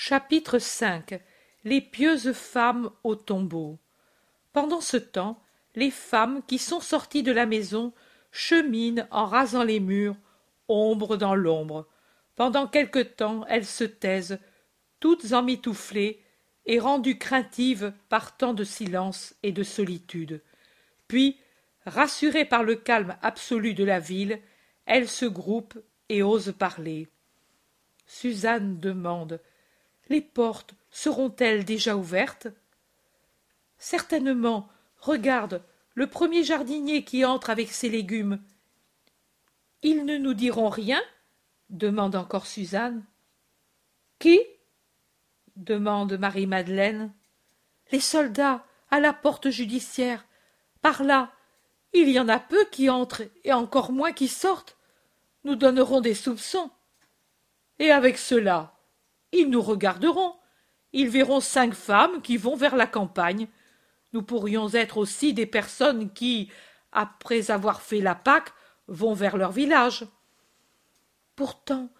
chapitre v les pieuses femmes au tombeau. Pendant ce temps les femmes qui sont sorties de la maison cheminent en rasant les murs ombre dans l'ombre. Pendant quelque temps elles se taisent toutes emmitouflées et rendues craintives par tant de silence et de solitude. Puis rassurées par le calme absolu de la ville elles se groupent et osent parler. Suzanne demande les portes seront-elles déjà ouvertes? Certainement. Regarde le premier jardinier qui entre avec ses légumes. Ils ne nous diront rien? demande encore suzanne. Qui? demande marie-madeleine. Les soldats à la porte judiciaire. Par là il y en a peu qui entrent et encore moins qui sortent. Nous donnerons des soupçons. Et avec cela ils nous regarderont. Ils verront cinq femmes qui vont vers la campagne. Nous pourrions être aussi des personnes qui après avoir fait la pâque vont vers leur village. Pourtant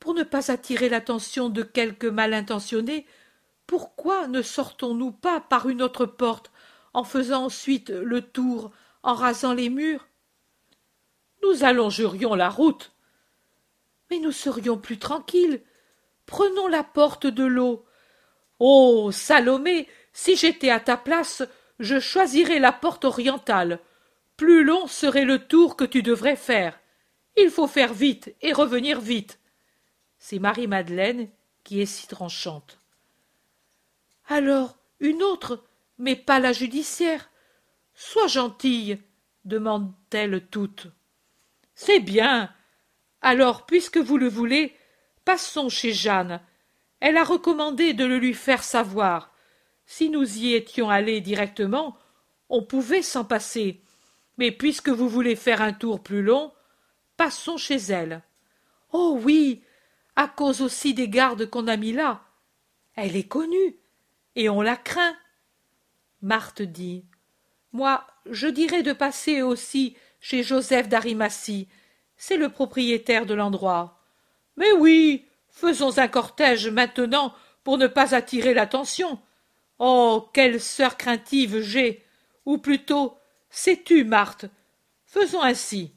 pour ne pas attirer l'attention de quelque mal intentionné pourquoi ne sortons-nous pas par une autre porte en faisant ensuite le tour en rasant les murs? Nous allongerions la route. Mais nous serions plus tranquilles prenons la porte de l'eau. Oh salomé si j'étais à ta place je choisirais la porte orientale. Plus long serait le tour que tu devrais faire. Il faut faire vite et revenir vite. C'est marie madeleine qui est si tranchante. Alors une autre mais pas la judiciaire. Sois gentille demandent-elles toutes c'est bien. Alors puisque vous le voulez passons chez jeanne. Elle a recommandé de le lui faire savoir. Si nous y étions allés directement on pouvait s'en passer. Mais puisque vous voulez faire un tour plus long passons chez elle. Oh oui à cause aussi des gardes qu'on a mis là. Elle est connue et on la craint. Marthe dit moi je dirais de passer aussi chez joseph d'arimathie. C'est le propriétaire de l'endroit mais oui faisons un cortège maintenant pour ne pas attirer l'attention. Oh quelle sœur craintive j'ai. Ou plutôt sais-tu marthe faisons ainsi.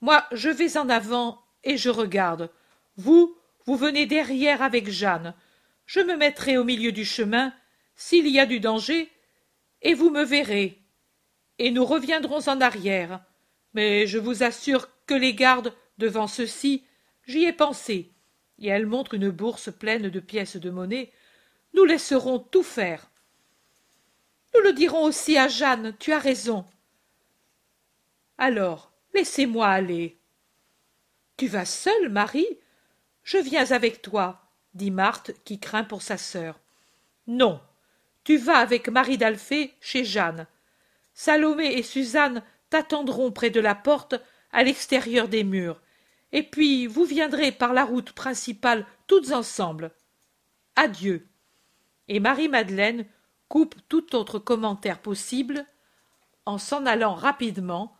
Moi je vais en avant et je regarde. Vous vous venez derrière avec jeanne. Je me mettrai au milieu du chemin s'il y a du danger et vous me verrez. Et nous reviendrons en arrière. Mais je vous assure que les gardes devant ceux-ci j'y ai pensé. Et elle montre une bourse pleine de pièces de monnaie. Nous laisserons tout faire. Nous le dirons aussi à jeanne tu as raison. Alors laissez-moi aller. Tu vas seule marie? Je viens avec toi dit marthe qui craint pour sa sœur. Non tu vas avec marie d'alphée chez jeanne. Salomé et suzanne t'attendront près de la porte à l'extérieur des murs et puis vous viendrez par la route principale toutes ensemble. Adieu. Et marie madeleine coupe tout autre commentaire possible en s'en allant rapidement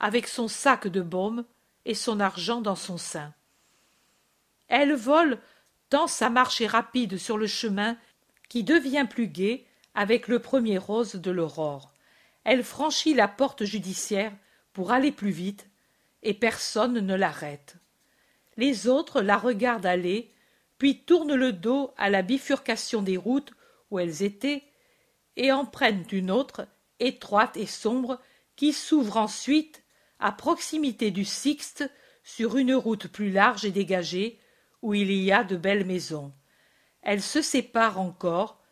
avec son sac de baume et son argent dans son sein. Elle vole tant sa marche est rapide sur le chemin qui devient plus gai avec le premier rose de l'aurore. Elle franchit la porte judiciaire pour aller plus vite et personne ne l'arrête les autres la regardent aller puis tournent le dos à la bifurcation des routes où elles étaient et en prennent une autre étroite et sombre qui s'ouvre ensuite à proximité du Sixte sur une route plus large et dégagée où il y a de belles maisons. Elles se séparent encore.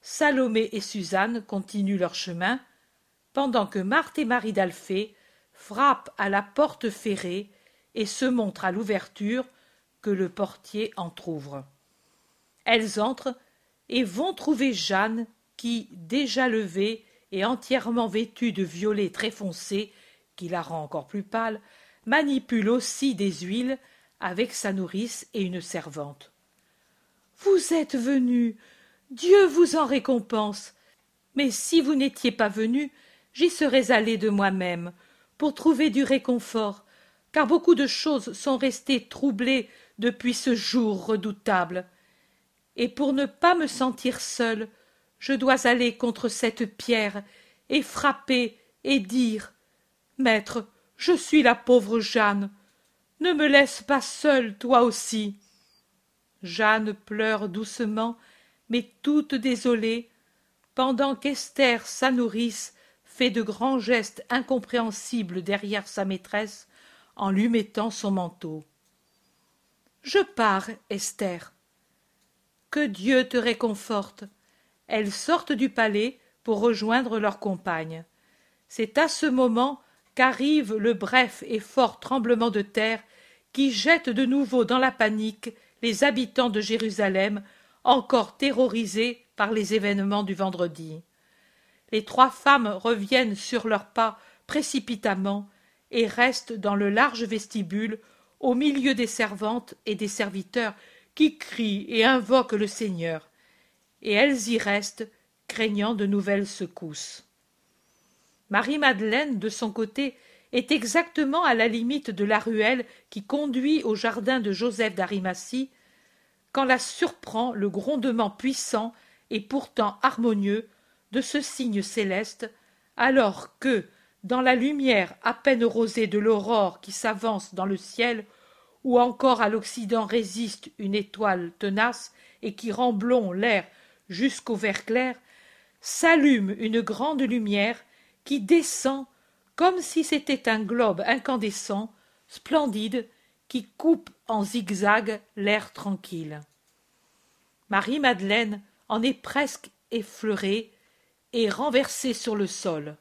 Salomé et Suzanne continuent leur chemin, pendant que Marthe et Marie d'Alphée frappent à la porte ferrée et se montrent à l'ouverture que le portier entr'ouvre. Elles entrent et vont trouver Jeanne qui, déjà levée et entièrement vêtue de violet très foncé, qui la rend encore plus pâle, manipule aussi des huiles avec sa nourrice et une servante. Vous êtes venue. Dieu vous en récompense. Mais si vous n'étiez pas venue, j'y serais allée de moi-même, pour trouver du réconfort, car beaucoup de choses sont restées troublées depuis ce jour redoutable. et pour ne pas me sentir seule, je dois aller contre cette pierre, et frapper, et dire. Maître, je suis la pauvre Jeanne. Ne me laisse pas seule, toi aussi. Jeanne pleure doucement, mais toute désolée, pendant qu'Esther, sa nourrice, fait de grands gestes incompréhensibles derrière sa maîtresse en lui mettant son manteau. Je pars, Esther. Que Dieu te réconforte. Elles sortent du palais pour rejoindre leurs compagnes. C'est à ce moment qu'arrive le bref et fort tremblement de terre qui jette de nouveau dans la panique les habitants de Jérusalem, encore terrorisés par les événements du vendredi. Les trois femmes reviennent sur leurs pas précipitamment et restent dans le large vestibule au milieu des servantes et des serviteurs qui crient et invoquent le Seigneur, et elles y restent, craignant de nouvelles secousses. Marie-Madeleine, de son côté, est exactement à la limite de la ruelle qui conduit au jardin de Joseph d'Arimathie, quand la surprend le grondement puissant et pourtant harmonieux de ce signe céleste, alors que, dans la lumière à peine rosée de l'aurore qui s'avance dans le ciel, ou encore à l'Occident résiste une étoile tenace et qui rend l'air jusqu'au vert clair, s'allume une grande lumière qui descend comme si c'était un globe incandescent, splendide, qui coupe en zigzag l'air tranquille. Marie-Madeleine en est presque effleurée et renversée sur le sol.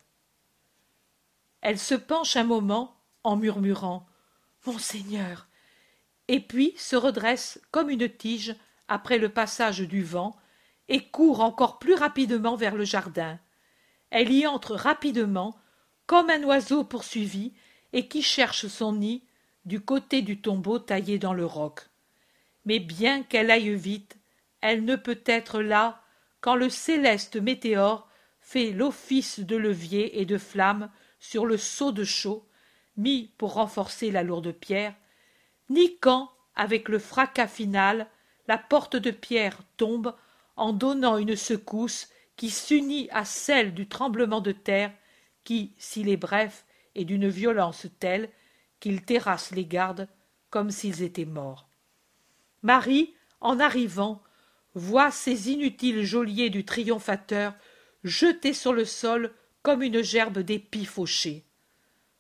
Elle se penche un moment en murmurant Monseigneur et puis se redresse comme une tige après le passage du vent et court encore plus rapidement vers le jardin. Elle y entre rapidement, comme un oiseau poursuivi et qui cherche son nid du côté du tombeau taillé dans le roc. Mais bien qu'elle aille vite, elle ne peut être là quand le céleste météore fait l'office de levier et de flamme sur le seau de chaux, mis pour renforcer la lourde pierre, ni quand, avec le fracas final, la porte de pierre tombe en donnant une secousse qui s'unit à celle du tremblement de terre qui, s'il est bref, est d'une violence telle qu'il terrasse les gardes comme s'ils étaient morts. Marie, en arrivant, voit ces inutiles geôliers du triomphateur jetés sur le sol comme une gerbe d'épis fauchés.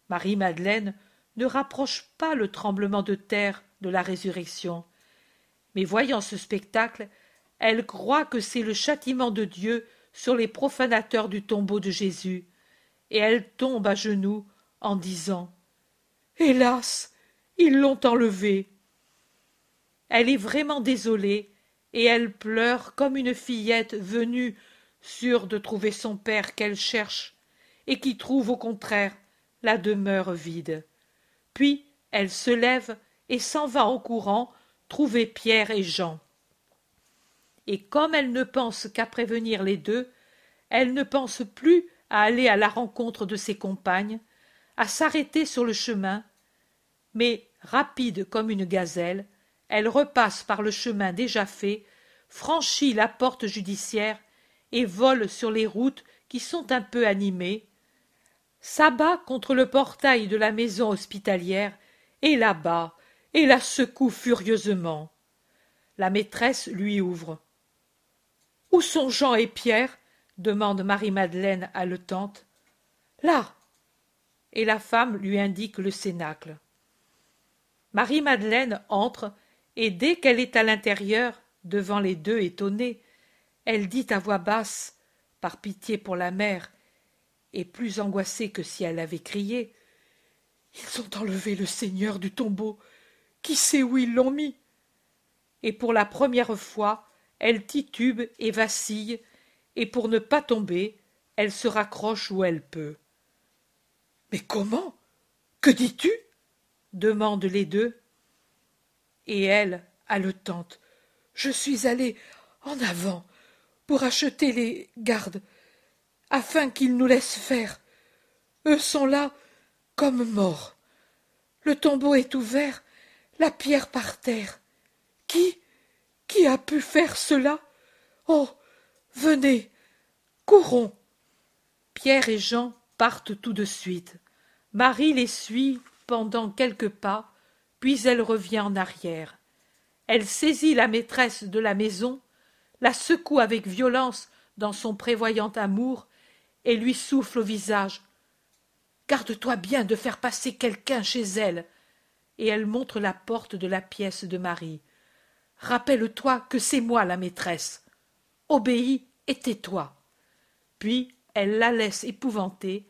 Marie-Madeleine ne rapproche pas le tremblement de terre de la résurrection. Mais voyant ce spectacle, elle croit que c'est le châtiment de Dieu sur les profanateurs du tombeau de Jésus, et elle tombe à genoux en disant Hélas, ils l'ont enlevé. Elle est vraiment désolée, et elle pleure comme une fillette venue, sûre de trouver son père qu'elle cherche, et qui trouve au contraire la demeure vide. Puis elle se lève et s'en va en courant trouver Pierre et Jean. Et comme elle ne pense qu'à prévenir les deux, elle ne pense plus à aller à la rencontre de ses compagnes, à s'arrêter sur le chemin, mais, rapide comme une gazelle, elle repasse par le chemin déjà fait, franchit la porte judiciaire et vole sur les routes qui sont un peu animées, s'abat contre le portail de la maison hospitalière et là-bas, et la secoue furieusement. La maîtresse lui ouvre. Où sont Jean et Pierre? demande Marie-Madeleine haletante. Là Et la femme lui indique le cénacle. Marie-Madeleine entre, et dès qu'elle est à l'intérieur, devant les deux étonnés, elle dit à voix basse, par pitié pour la mère, et plus angoissée que si elle avait crié. Ils ont enlevé le Seigneur du tombeau. Qui sait où ils l'ont mis? Et pour la première fois, elle titube et vacille, et pour ne pas tomber, elle se raccroche où elle peut. Mais comment? Que dis-tu? demandent les deux. Et elle, haletante, je suis allée en avant pour acheter les gardes, afin qu'ils nous laissent faire. Eux sont là comme morts. Le tombeau est ouvert, la pierre par terre. Qui Qui a pu faire cela? Oh. Venez. Courons. Pierre et Jean partent tout de suite. Marie les suit pendant quelques pas, puis elle revient en arrière. Elle saisit la maîtresse de la maison, la secoue avec violence dans son prévoyant amour, et lui souffle au visage. Garde-toi bien de faire passer quelqu'un chez elle. Et elle montre la porte de la pièce de Marie. Rappelle-toi que c'est moi la maîtresse. Obéis et tais-toi. Puis elle la laisse épouvantée,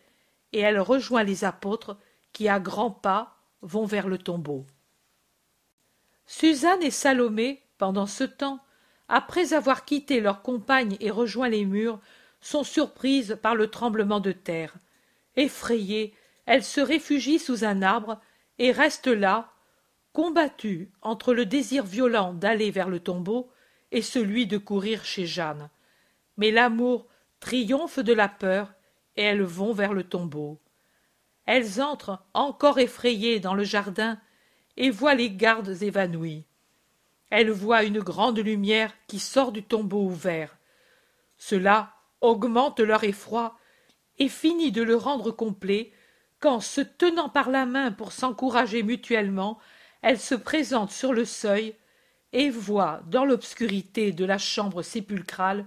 et elle rejoint les apôtres qui, à grands pas, vont vers le tombeau. Suzanne et Salomé, pendant ce temps, après avoir quitté leurs compagnes et rejoint les murs, sont surprises par le tremblement de terre. Effrayées, elles se réfugient sous un arbre et restent là, combattues entre le désir violent d'aller vers le tombeau et celui de courir chez Jeanne. Mais l'amour triomphe de la peur et elles vont vers le tombeau. Elles entrent encore effrayées dans le jardin et voient les gardes évanouis. Elles voient une grande lumière qui sort du tombeau ouvert. Cela augmente leur effroi et finit de le rendre complet quand, se tenant par la main pour s'encourager mutuellement, elles se présentent sur le seuil et voient, dans l'obscurité de la chambre sépulcrale,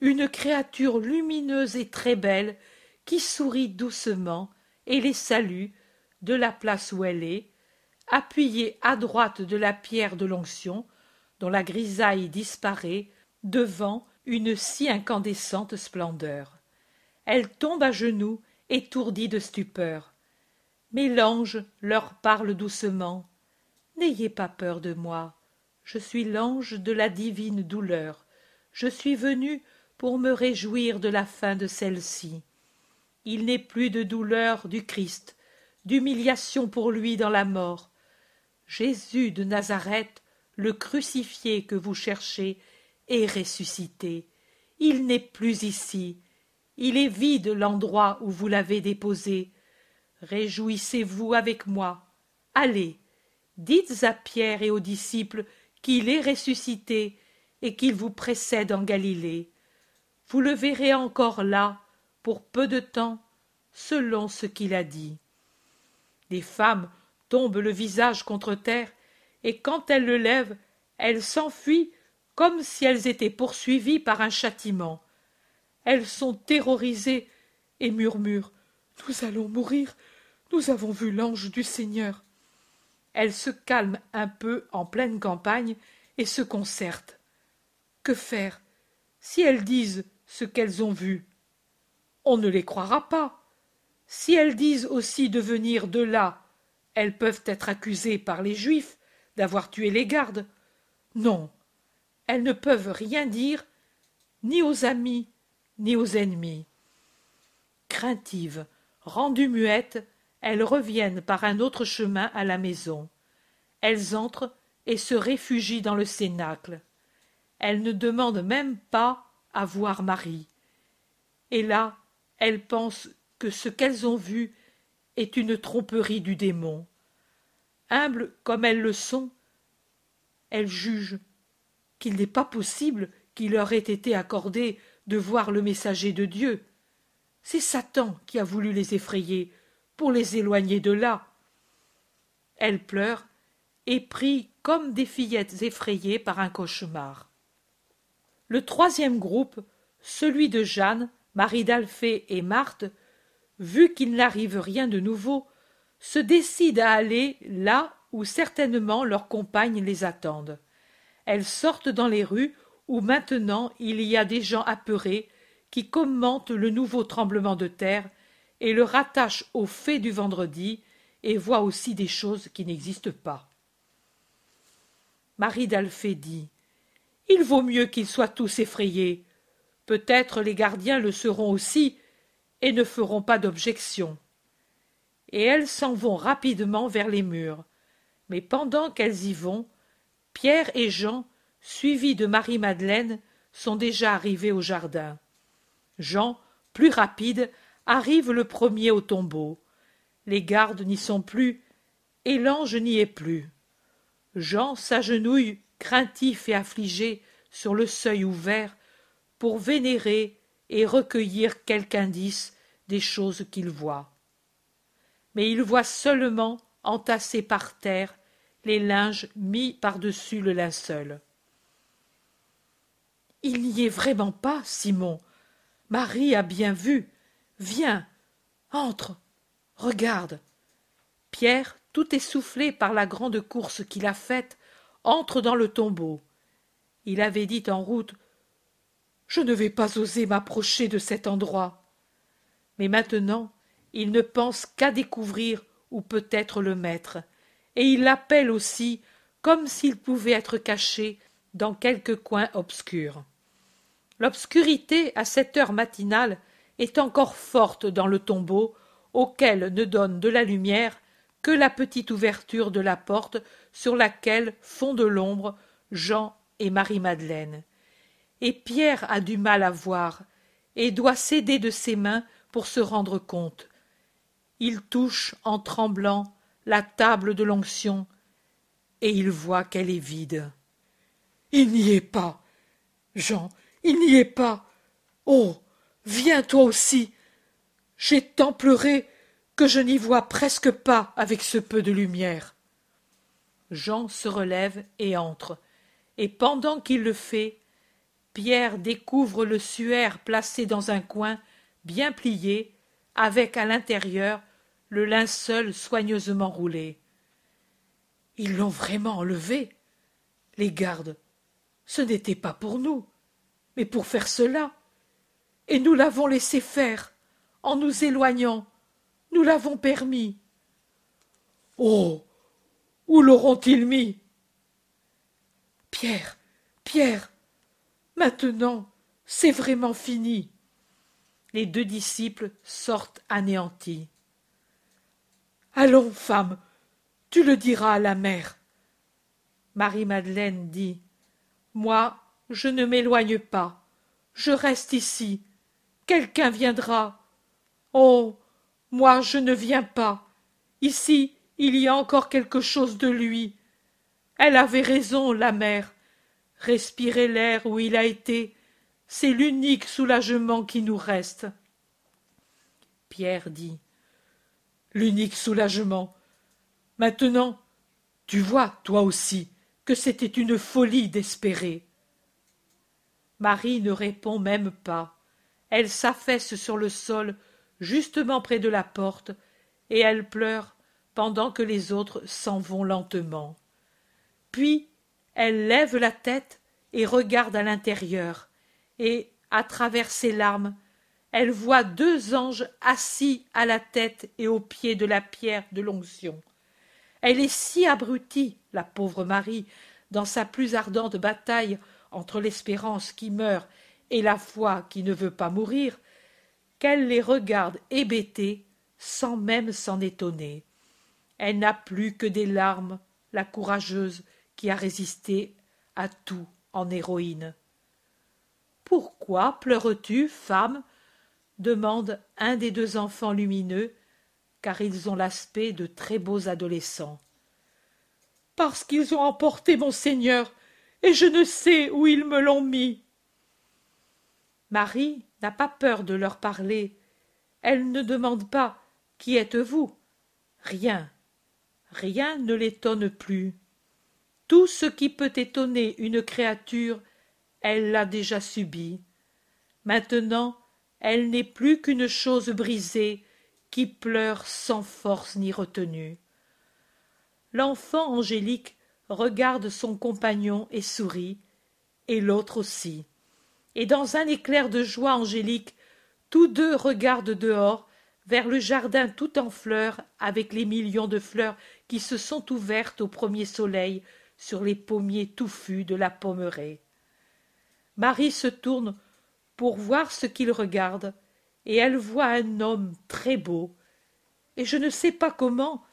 une créature lumineuse et très belle qui sourit doucement et les salue de la place où elle est, appuyée à droite de la pierre de l'onction, dont la grisaille disparaît devant une si incandescente splendeur. Elle tombe à genoux, étourdie de stupeur. Mais l'ange leur parle doucement. N'ayez pas peur de moi. Je suis l'ange de la divine douleur. Je suis venu pour me réjouir de la fin de celle-ci. Il n'est plus de douleur du Christ, d'humiliation pour lui dans la mort. Jésus de Nazareth, le crucifié que vous cherchez, est ressuscité. Il n'est plus ici. Il est vide l'endroit où vous l'avez déposé. Réjouissez-vous avec moi. Allez, dites à Pierre et aux disciples qu'il est ressuscité et qu'il vous précède en Galilée. Vous le verrez encore là, pour peu de temps, selon ce qu'il a dit. Les femmes tombent le visage contre terre, et quand elles le lèvent, elles s'enfuient comme si elles étaient poursuivies par un châtiment. Elles sont terrorisées et murmurent Nous allons mourir. Nous avons vu l'ange du Seigneur. Elles se calment un peu en pleine campagne et se concertent. Que faire si elles disent ce qu'elles ont vu? On ne les croira pas. Si elles disent aussi de venir de là, elles peuvent être accusées par les Juifs d'avoir tué les gardes. Non, elles ne peuvent rien dire ni aux amis ni aux ennemis. Craintives, rendues muettes, elles reviennent par un autre chemin à la maison. Elles entrent et se réfugient dans le cénacle. Elles ne demandent même pas à voir Marie. Et là, elles pensent que ce qu'elles ont vu est une tromperie du démon. Humbles comme elles le sont, elles jugent qu'il n'est pas possible qu'il leur ait été accordé de voir le messager de Dieu. C'est Satan qui a voulu les effrayer pour les éloigner de là. Elles pleurent et prient comme des fillettes effrayées par un cauchemar. Le troisième groupe, celui de Jeanne, Marie d'Alphée et Marthe, vu qu'il n'arrive rien de nouveau, se décident à aller là où certainement leurs compagnes les attendent. Elles sortent dans les rues où maintenant il y a des gens apeurés qui commentent le nouveau tremblement de terre et le rattachent aux faits du vendredi et voient aussi des choses qui n'existent pas. Marie d'Alphée dit Il vaut mieux qu'ils soient tous effrayés. Peut-être les gardiens le seront aussi et ne feront pas d'objection. Et elles s'en vont rapidement vers les murs. Mais pendant qu'elles y vont, Pierre et Jean, suivis de Marie-Madeleine, sont déjà arrivés au jardin. Jean, plus rapide, arrive le premier au tombeau. Les gardes n'y sont plus, et l'ange n'y est plus. Jean s'agenouille craintif et affligé sur le seuil ouvert pour vénérer et recueillir quelque indice des choses qu'il voit. Mais il voit seulement entassés par terre les linges mis par-dessus le linceul. Il n'y est vraiment pas simon. Marie a bien vu. Viens entre regarde. Pierre tout essoufflé par la grande course qu'il a faite entre dans le tombeau. Il avait dit en route je ne vais pas oser m'approcher de cet endroit. Mais maintenant il ne pense qu'à découvrir où peut être le maître. Et il l'appelle aussi comme s'il pouvait être caché dans quelque coin obscur. L'obscurité à cette heure matinale est encore forte dans le tombeau auquel ne donne de la lumière que la petite ouverture de la porte sur laquelle fond de l'ombre jean et marie-madeleine et pierre a du mal à voir et doit s'aider de ses mains pour se rendre compte. Il touche en tremblant la table de l'onction et il voit qu'elle est vide. Il n'y est pas jean il n'y est pas. Oh viens toi aussi. J'ai tant pleuré que je n'y vois presque pas avec ce peu de lumière. Jean se relève et entre. Et pendant qu'il le fait pierre découvre le suaire placé dans un coin bien plié avec à l'intérieur le linceul soigneusement roulé. Ils l'ont vraiment enlevé. Les gardes ce n'était pas pour nous mais pour faire cela. Et nous l'avons laissé faire en nous éloignant. Nous l'avons permis. Oh où l'auront-ils mis? Pierre pierre maintenant c'est vraiment fini. Les deux disciples sortent anéantis. Allons femme tu le diras à la mère. Marie-madeleine dit moi je ne m'éloigne pas. Je reste ici. Quelqu'un viendra. Oh moi je ne viens pas. Ici il y a encore quelque chose de lui. Elle avait raison la mère respirer l'air où il a été c'est l'unique soulagement qui nous reste. Pierre dit l'unique soulagement. Maintenant tu vois toi aussi que c'était une folie d'espérer. Marie ne répond même pas. Elle s'affaisse sur le sol justement près de la porte et elle pleure pendant que les autres s'en vont lentement. Puis elle lève la tête et regarde à l'intérieur. Et à travers ses larmes elle voit deux anges assis à la tête et aux pieds de la pierre de l'onction. Elle est si abrutie la pauvre marie dans sa plus ardente bataille entre l'espérance qui meurt et la foi qui ne veut pas mourir qu'elle les regarde hébétée sans même s'en étonner. Elle n'a plus que des larmes la courageuse qui a résisté à tout en héroïne. Pourquoi pleures-tu femme? demande un des deux enfants lumineux car ils ont l'aspect de très beaux adolescents. Parce qu'ils ont emporté mon seigneur et je ne sais où ils me l'ont mis. Marie n'a pas peur de leur parler. Elle ne demande pas qui êtes-vous? Rien. Rien ne l'étonne plus tout ce qui peut étonner une créature elle l'a déjà subi. Maintenant elle n'est plus qu'une chose brisée qui pleure sans force ni retenue. L'enfant angélique regarde son compagnon et sourit et l'autre aussi. Et dans un éclair de joie angélique tous deux regardent dehors vers le jardin tout en fleurs avec les millions de fleurs qui se sont ouvertes au premier soleil sur les pommiers touffus de la pommeraie. Marie se tourne pour voir ce qu'il regarde et elle voit un homme très beau et je ne sais pas comment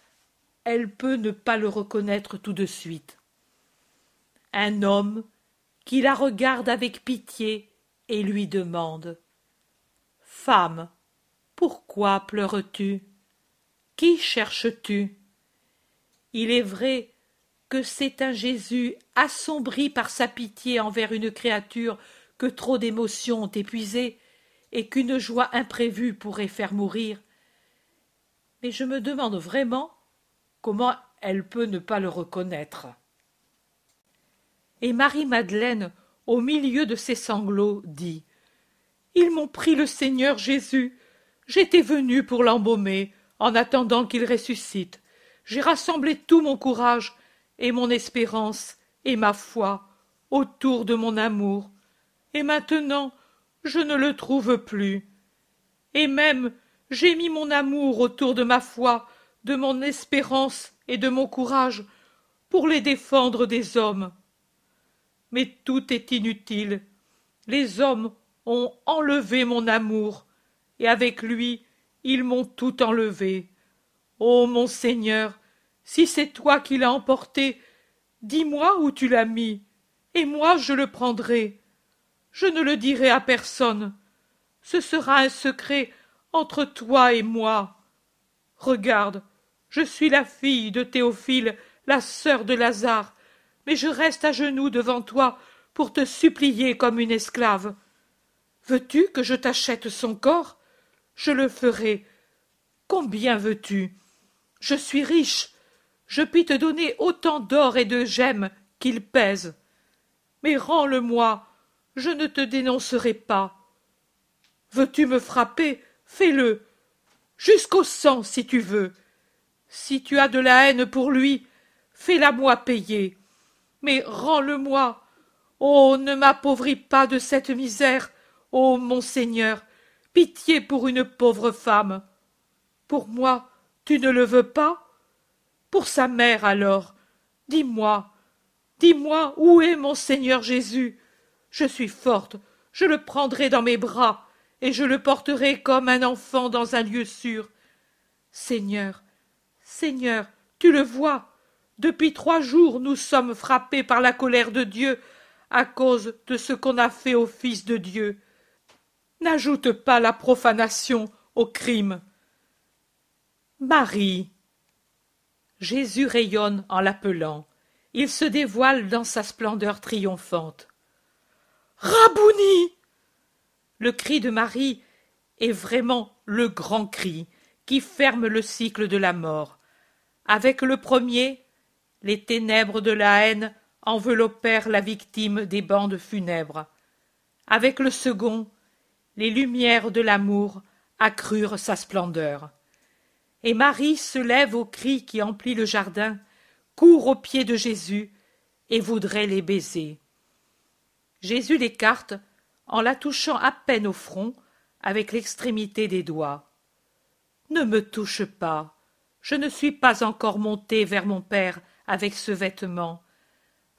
elle peut ne pas le reconnaître tout de suite. Un homme qui la regarde avec pitié et lui demande femme pourquoi pleures-tu? Qui cherches-tu il est vrai que c'est un Jésus assombri par sa pitié envers une créature que trop d'émotions ont épuisée et qu'une joie imprévue pourrait faire mourir. Mais je me demande vraiment comment elle peut ne pas le reconnaître. Et Marie-Madeleine, au milieu de ses sanglots, dit Ils m'ont pris le Seigneur Jésus. J'étais venue pour l'embaumer, en attendant qu'il ressuscite. J'ai rassemblé tout mon courage et mon espérance et ma foi autour de mon amour. Et maintenant, je ne le trouve plus. Et même, j'ai mis mon amour autour de ma foi, de mon espérance et de mon courage pour les défendre des hommes. Mais tout est inutile. Les hommes ont enlevé mon amour, et avec lui ils m'ont tout enlevé. Ô mon Seigneur, si c'est toi qui l'as emporté, dis-moi où tu l'as mis, et moi je le prendrai. Je ne le dirai à personne. Ce sera un secret entre toi et moi. Regarde, je suis la fille de Théophile, la sœur de Lazare, mais je reste à genoux devant toi pour te supplier comme une esclave. Veux-tu que je t'achète son corps? Je le ferai. Combien veux-tu? Je suis riche. Je puis te donner autant d'or et de gemmes qu'il pèse. Mais rends-le-moi. Je ne te dénoncerai pas. Veux-tu me frapper Fais-le. Jusqu'au sang, si tu veux. Si tu as de la haine pour lui, fais-la-moi payer. Mais rends-le-moi. Oh, ne m'appauvris pas de cette misère. Ô mon Seigneur, pitié pour une pauvre femme. Pour moi, tu ne le veux pas? Pour sa mère, alors. Dis-moi, dis-moi où est mon Seigneur Jésus. Je suis forte, je le prendrai dans mes bras, et je le porterai comme un enfant dans un lieu sûr. Seigneur, Seigneur, tu le vois, depuis trois jours nous sommes frappés par la colère de Dieu à cause de ce qu'on a fait au Fils de Dieu. N'ajoute pas la profanation au crime. Marie. Jésus rayonne en l'appelant. Il se dévoile dans sa splendeur triomphante. Rabouni Le cri de Marie est vraiment le grand cri qui ferme le cycle de la mort. Avec le premier, les ténèbres de la haine enveloppèrent la victime des bandes funèbres. Avec le second, les lumières de l'amour accrurent sa splendeur. Et Marie se lève au cri qui emplit le jardin, court aux pieds de Jésus et voudrait les baiser. Jésus l'écarte en la touchant à peine au front avec l'extrémité des doigts. Ne me touche pas. Je ne suis pas encore monté vers mon père avec ce vêtement.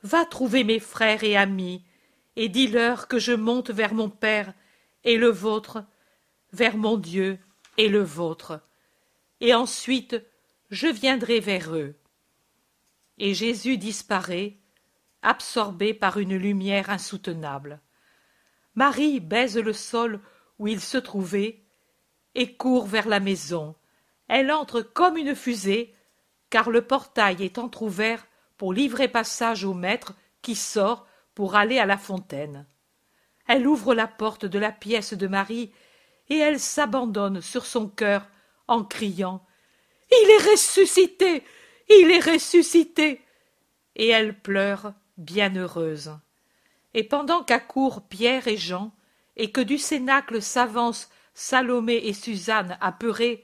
Va trouver mes frères et amis, et dis-leur que je monte vers mon Père et le vôtre, vers mon Dieu et le vôtre. Et ensuite je viendrai vers eux. Et Jésus disparaît, absorbé par une lumière insoutenable. Marie baise le sol où il se trouvait et court vers la maison. Elle entre comme une fusée car le portail est entr'ouvert pour livrer passage au maître qui sort pour aller à la fontaine. Elle ouvre la porte de la pièce de Marie et elle s'abandonne sur son cœur en criant. Il est ressuscité! Il est ressuscité! Et elle pleure, bien heureuse. Et pendant qu'accourent Pierre et Jean, et que du cénacle s'avancent Salomé et Suzanne apeurées,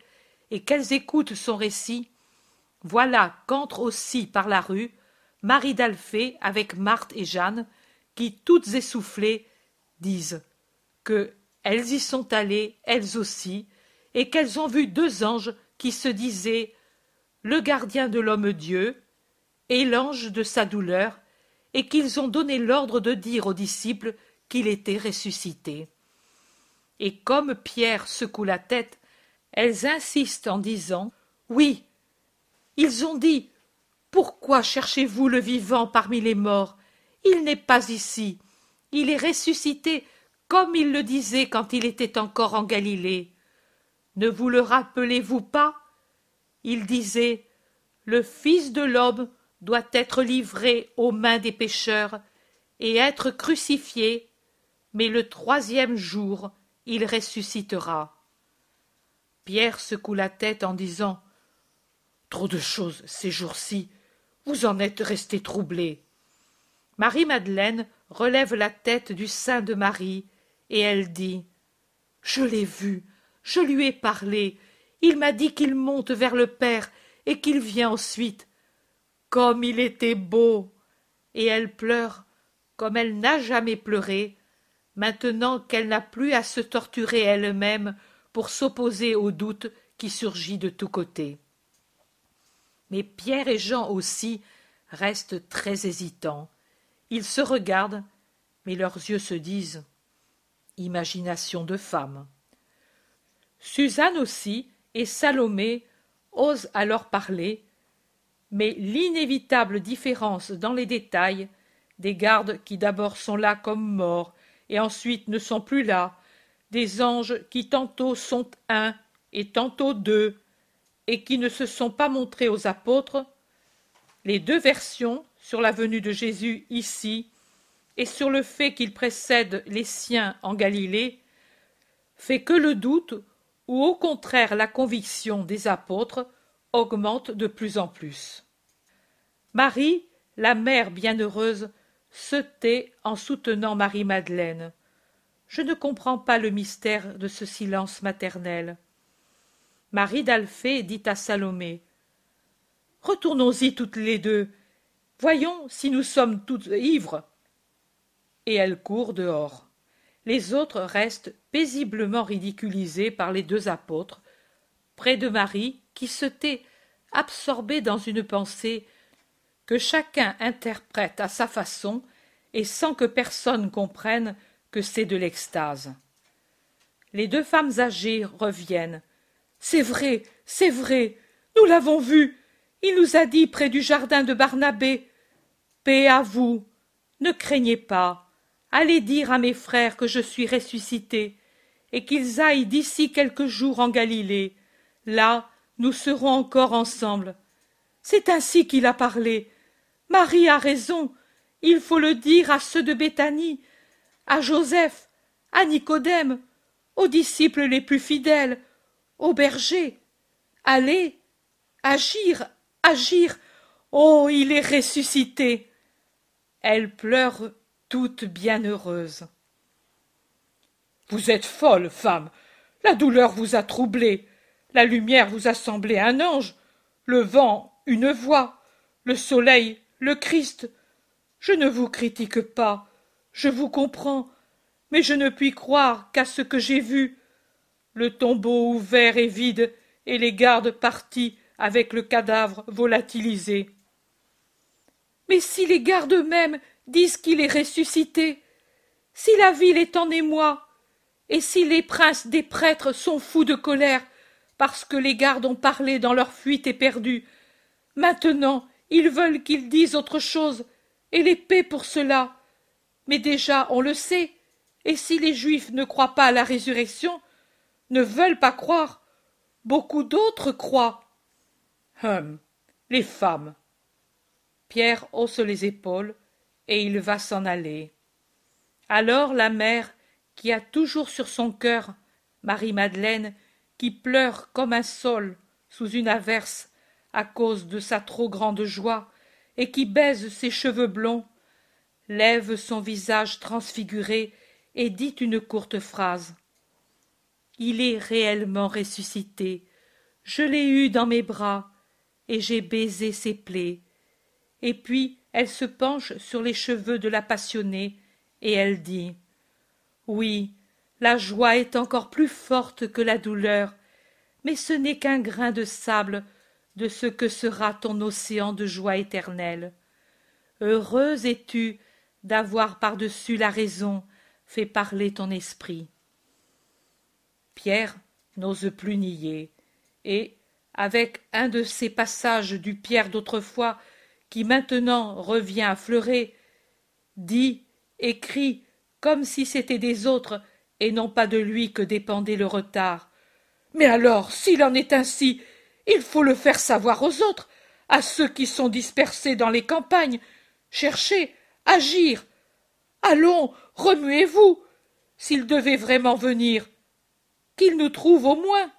et qu'elles écoutent son récit, voilà qu'entre aussi par la rue Marie d'Alphée avec Marthe et Jeanne, qui, toutes essoufflées, disent que elles y sont allées, elles aussi, et qu'elles ont vu deux anges qui se disaient le gardien de l'homme Dieu et l'ange de sa douleur, et qu'ils ont donné l'ordre de dire aux disciples qu'il était ressuscité. Et comme Pierre secoue la tête, elles insistent en disant Oui, ils ont dit Pourquoi cherchez-vous le vivant parmi les morts? Il n'est pas ici. Il est ressuscité comme il le disait quand il était encore en Galilée. Ne vous le rappelez-vous pas? Il disait Le Fils de l'homme doit être livré aux mains des pécheurs et être crucifié, mais le troisième jour il ressuscitera. Pierre secoue la tête en disant Trop de choses ces jours-ci, vous en êtes resté troublé. Marie-Madeleine relève la tête du sein de Marie, et elle dit Je l'ai vu, je lui ai parlé, il m'a dit qu'il monte vers le Père et qu'il vient ensuite. Comme il était beau. Et elle pleure comme elle n'a jamais pleuré, maintenant qu'elle n'a plus à se torturer elle-même pour s'opposer au doute qui surgit de tous côtés. Mais Pierre et Jean aussi restent très hésitants. Ils se regardent, mais leurs yeux se disent Imagination de femme. Suzanne aussi et Salomé osent alors parler, mais l'inévitable différence dans les détails des gardes qui d'abord sont là comme morts et ensuite ne sont plus là, des anges qui tantôt sont un et tantôt deux, et qui ne se sont pas montrés aux apôtres, les deux versions sur la venue de Jésus ici et sur le fait qu'il précède les siens en Galilée, fait que le doute, ou au contraire la conviction des apôtres, augmente de plus en plus. Marie, la mère bienheureuse, se tait en soutenant Marie-Madeleine. Je ne comprends pas le mystère de ce silence maternel. Marie d'Alphée dit à Salomé Retournons-y toutes les deux. Voyons si nous sommes toutes ivres. Et elle court dehors. Les autres restent paisiblement ridiculisés par les deux apôtres, près de Marie, qui se tait, absorbée dans une pensée que chacun interprète à sa façon et sans que personne comprenne que c'est de l'extase. Les deux femmes âgées reviennent. C'est vrai, c'est vrai, nous l'avons vu. Il nous a dit près du jardin de Barnabé. Paix à vous. Ne craignez pas. Allez dire à mes frères que je suis ressuscité, et qu'ils aillent d'ici quelques jours en Galilée. Là, nous serons encore ensemble. C'est ainsi qu'il a parlé, Marie a raison. Il faut le dire à ceux de Béthanie, à Joseph, à Nicodème, aux disciples les plus fidèles, aux bergers. Allez, agir, agir. Oh, il est ressuscité. Elle pleure toute bienheureuse. Vous êtes folle, femme. La douleur vous a troublée. La lumière vous a semblé un ange. Le vent, une voix. Le soleil, le Christ. Je ne vous critique pas, je vous comprends, mais je ne puis croire qu'à ce que j'ai vu. Le tombeau ouvert et vide, et les gardes partis avec le cadavre volatilisé. Mais si les gardes eux-mêmes disent qu'il est ressuscité, si la ville est en émoi, et si les princes des prêtres sont fous de colère parce que les gardes ont parlé dans leur fuite éperdue, maintenant ils veulent qu'ils disent autre chose, et paient pour cela. Mais déjà on le sait, et si les Juifs ne croient pas à la résurrection, ne veulent pas croire, beaucoup d'autres croient. Hum. Les femmes. Pierre hausse les épaules, et il va s'en aller. Alors la mère, qui a toujours sur son cœur Marie-Madeleine, qui pleure comme un sol sous une averse, à cause de sa trop grande joie, et qui baise ses cheveux blonds, lève son visage transfiguré et dit une courte phrase. Il est réellement ressuscité. Je l'ai eu dans mes bras, et j'ai baisé ses plaies. Et puis elle se penche sur les cheveux de la passionnée, et elle dit. Oui, la joie est encore plus forte que la douleur, mais ce n'est qu'un grain de sable de ce que sera ton océan de joie éternelle. Heureuse es-tu d'avoir par-dessus la raison fait parler ton esprit. Pierre n'ose plus nier, et, avec un de ces passages du Pierre d'autrefois qui maintenant revient à fleurer, dit, écrit, comme si c'était des autres et non pas de lui que dépendait le retard. Mais alors, s'il en est ainsi, il faut le faire savoir aux autres, à ceux qui sont dispersés dans les campagnes. Cherchez, agir. Allons, remuez-vous, s'il devait vraiment venir. Qu'il nous trouve au moins.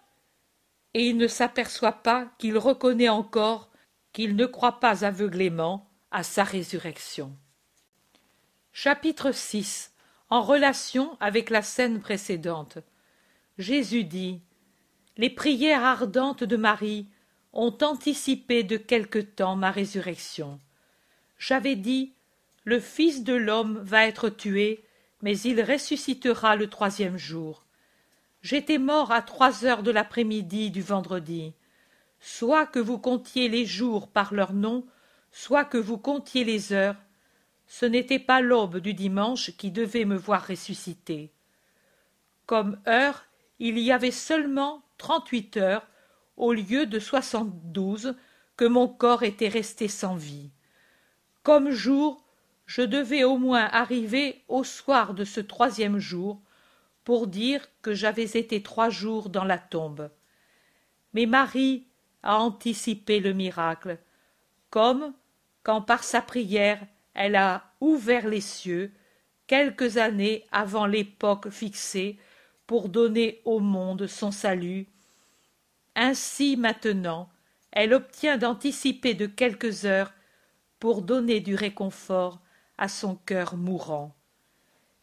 Et il ne s'aperçoit pas qu'il reconnaît encore qu'il ne croit pas aveuglément à sa résurrection. Chapitre 6 En relation avec la scène précédente. Jésus dit Les prières ardentes de Marie ont anticipé de quelque temps ma résurrection. J'avais dit Le Fils de l'homme va être tué, mais il ressuscitera le troisième jour. J'étais mort à trois heures de l'après-midi du vendredi. Soit que vous comptiez les jours par leur nom, soit que vous comptiez les heures, ce n'était pas l'aube du dimanche qui devait me voir ressusciter. Comme heure, il y avait seulement trente-huit heures au lieu de soixante-douze que mon corps était resté sans vie. Comme jour, je devais au moins arriver au soir de ce troisième jour pour dire que j'avais été trois jours dans la tombe. Mais Marie a anticipé le miracle, comme quand par sa prière elle a ouvert les cieux quelques années avant l'époque fixée pour donner au monde son salut. Ainsi maintenant, elle obtient d'anticiper de quelques heures pour donner du réconfort à son cœur mourant.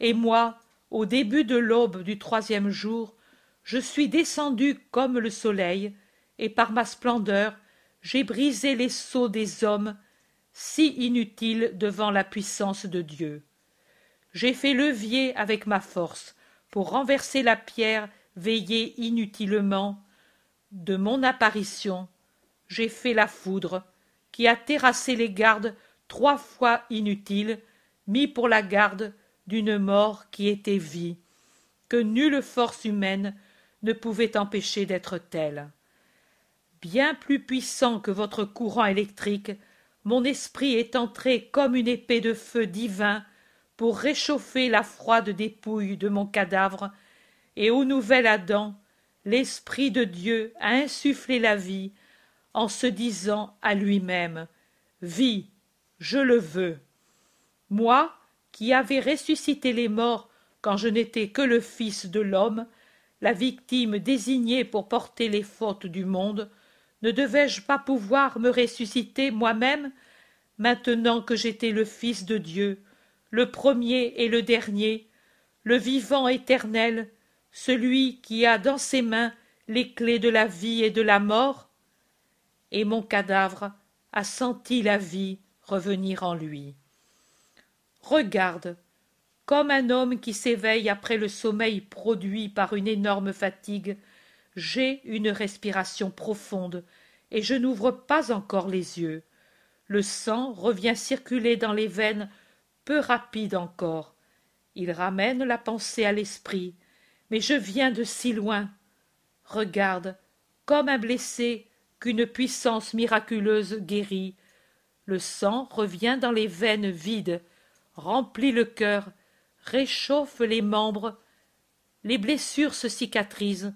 Et moi, au début de l'aube du troisième jour, je suis descendu comme le soleil, et par ma splendeur, j'ai brisé les sceaux des hommes si inutile devant la puissance de Dieu. J'ai fait levier avec ma force pour renverser la pierre veillée inutilement de mon apparition. J'ai fait la foudre qui a terrassé les gardes trois fois inutiles, mis pour la garde d'une mort qui était vie, que nulle force humaine ne pouvait empêcher d'être telle. Bien plus puissant que votre courant électrique, mon esprit est entré comme une épée de feu divin pour réchauffer la froide dépouille de mon cadavre, et au nouvel Adam, l'Esprit de Dieu a insufflé la vie en se disant à lui-même Vie, je le veux. Moi, qui avais ressuscité les morts quand je n'étais que le Fils de l'homme, la victime désignée pour porter les fautes du monde, ne devais-je pas pouvoir me ressusciter moi-même, maintenant que j'étais le Fils de Dieu, le premier et le dernier, le vivant éternel, celui qui a dans ses mains les clés de la vie et de la mort? Et mon cadavre a senti la vie revenir en lui. Regarde, comme un homme qui s'éveille après le sommeil produit par une énorme fatigue, j'ai une respiration profonde, et je n'ouvre pas encore les yeux. Le sang revient circuler dans les veines, peu rapide encore. Il ramène la pensée à l'esprit. Mais je viens de si loin. Regarde, comme un blessé qu'une puissance miraculeuse guérit. Le sang revient dans les veines vides, remplit le cœur, réchauffe les membres. Les blessures se cicatrisent,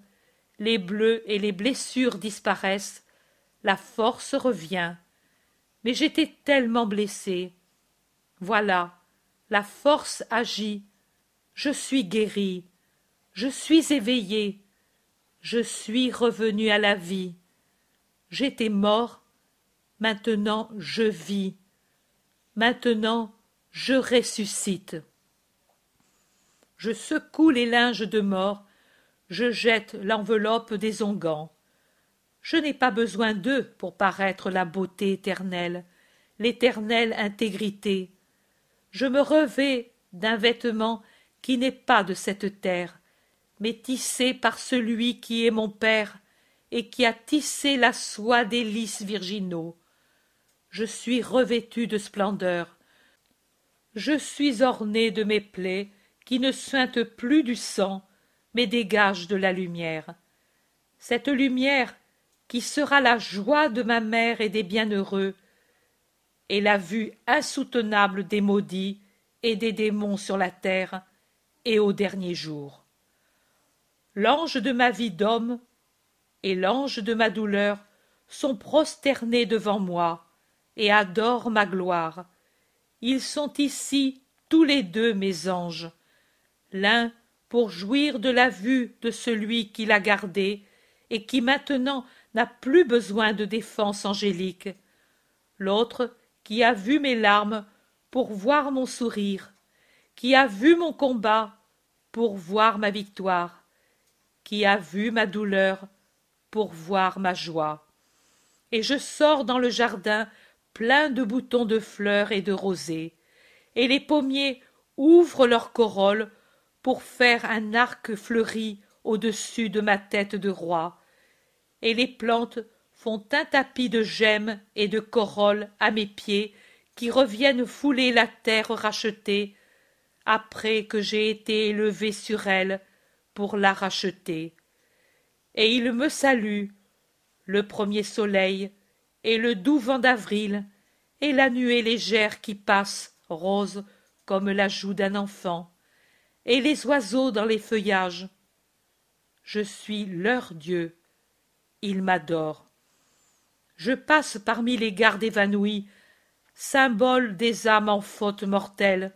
les bleus et les blessures disparaissent, la force revient. Mais j'étais tellement blessé. Voilà, la force agit. Je suis guéri. Je suis éveillé. Je suis revenu à la vie. J'étais mort. Maintenant je vis. Maintenant je ressuscite. Je secoue les linges de mort je jette l'enveloppe des onguents. Je n'ai pas besoin d'eux pour paraître la beauté éternelle, l'éternelle intégrité. Je me revais d'un vêtement qui n'est pas de cette terre, mais tissé par celui qui est mon Père et qui a tissé la soie des lys virginaux. Je suis revêtu de splendeur. Je suis orné de mes plaies qui ne suintent plus du sang, mais dégage de la lumière. Cette lumière qui sera la joie de ma mère et des bienheureux, et la vue insoutenable des maudits et des démons sur la terre, et au dernier jour. L'ange de ma vie d'homme et l'ange de ma douleur sont prosternés devant moi et adorent ma gloire. Ils sont ici tous les deux mes anges. L'un pour jouir de la vue de celui qui l'a gardé et qui maintenant n'a plus besoin de défense angélique. L'autre qui a vu mes larmes pour voir mon sourire, qui a vu mon combat pour voir ma victoire, qui a vu ma douleur pour voir ma joie. Et je sors dans le jardin plein de boutons de fleurs et de rosées, et les pommiers ouvrent leurs corolles pour faire un arc fleuri au-dessus de ma tête de roi, et les plantes font un tapis de gemmes et de corolles à mes pieds qui reviennent fouler la terre rachetée après que j'ai été élevé sur elle pour la racheter. Et il me salue, le premier soleil, et le doux vent d'avril, et la nuée légère qui passe, rose comme la joue d'un enfant, et les oiseaux dans les feuillages. Je suis leur Dieu, ils m'adorent. Je passe parmi les gardes évanouis, symbole des âmes en faute mortelle,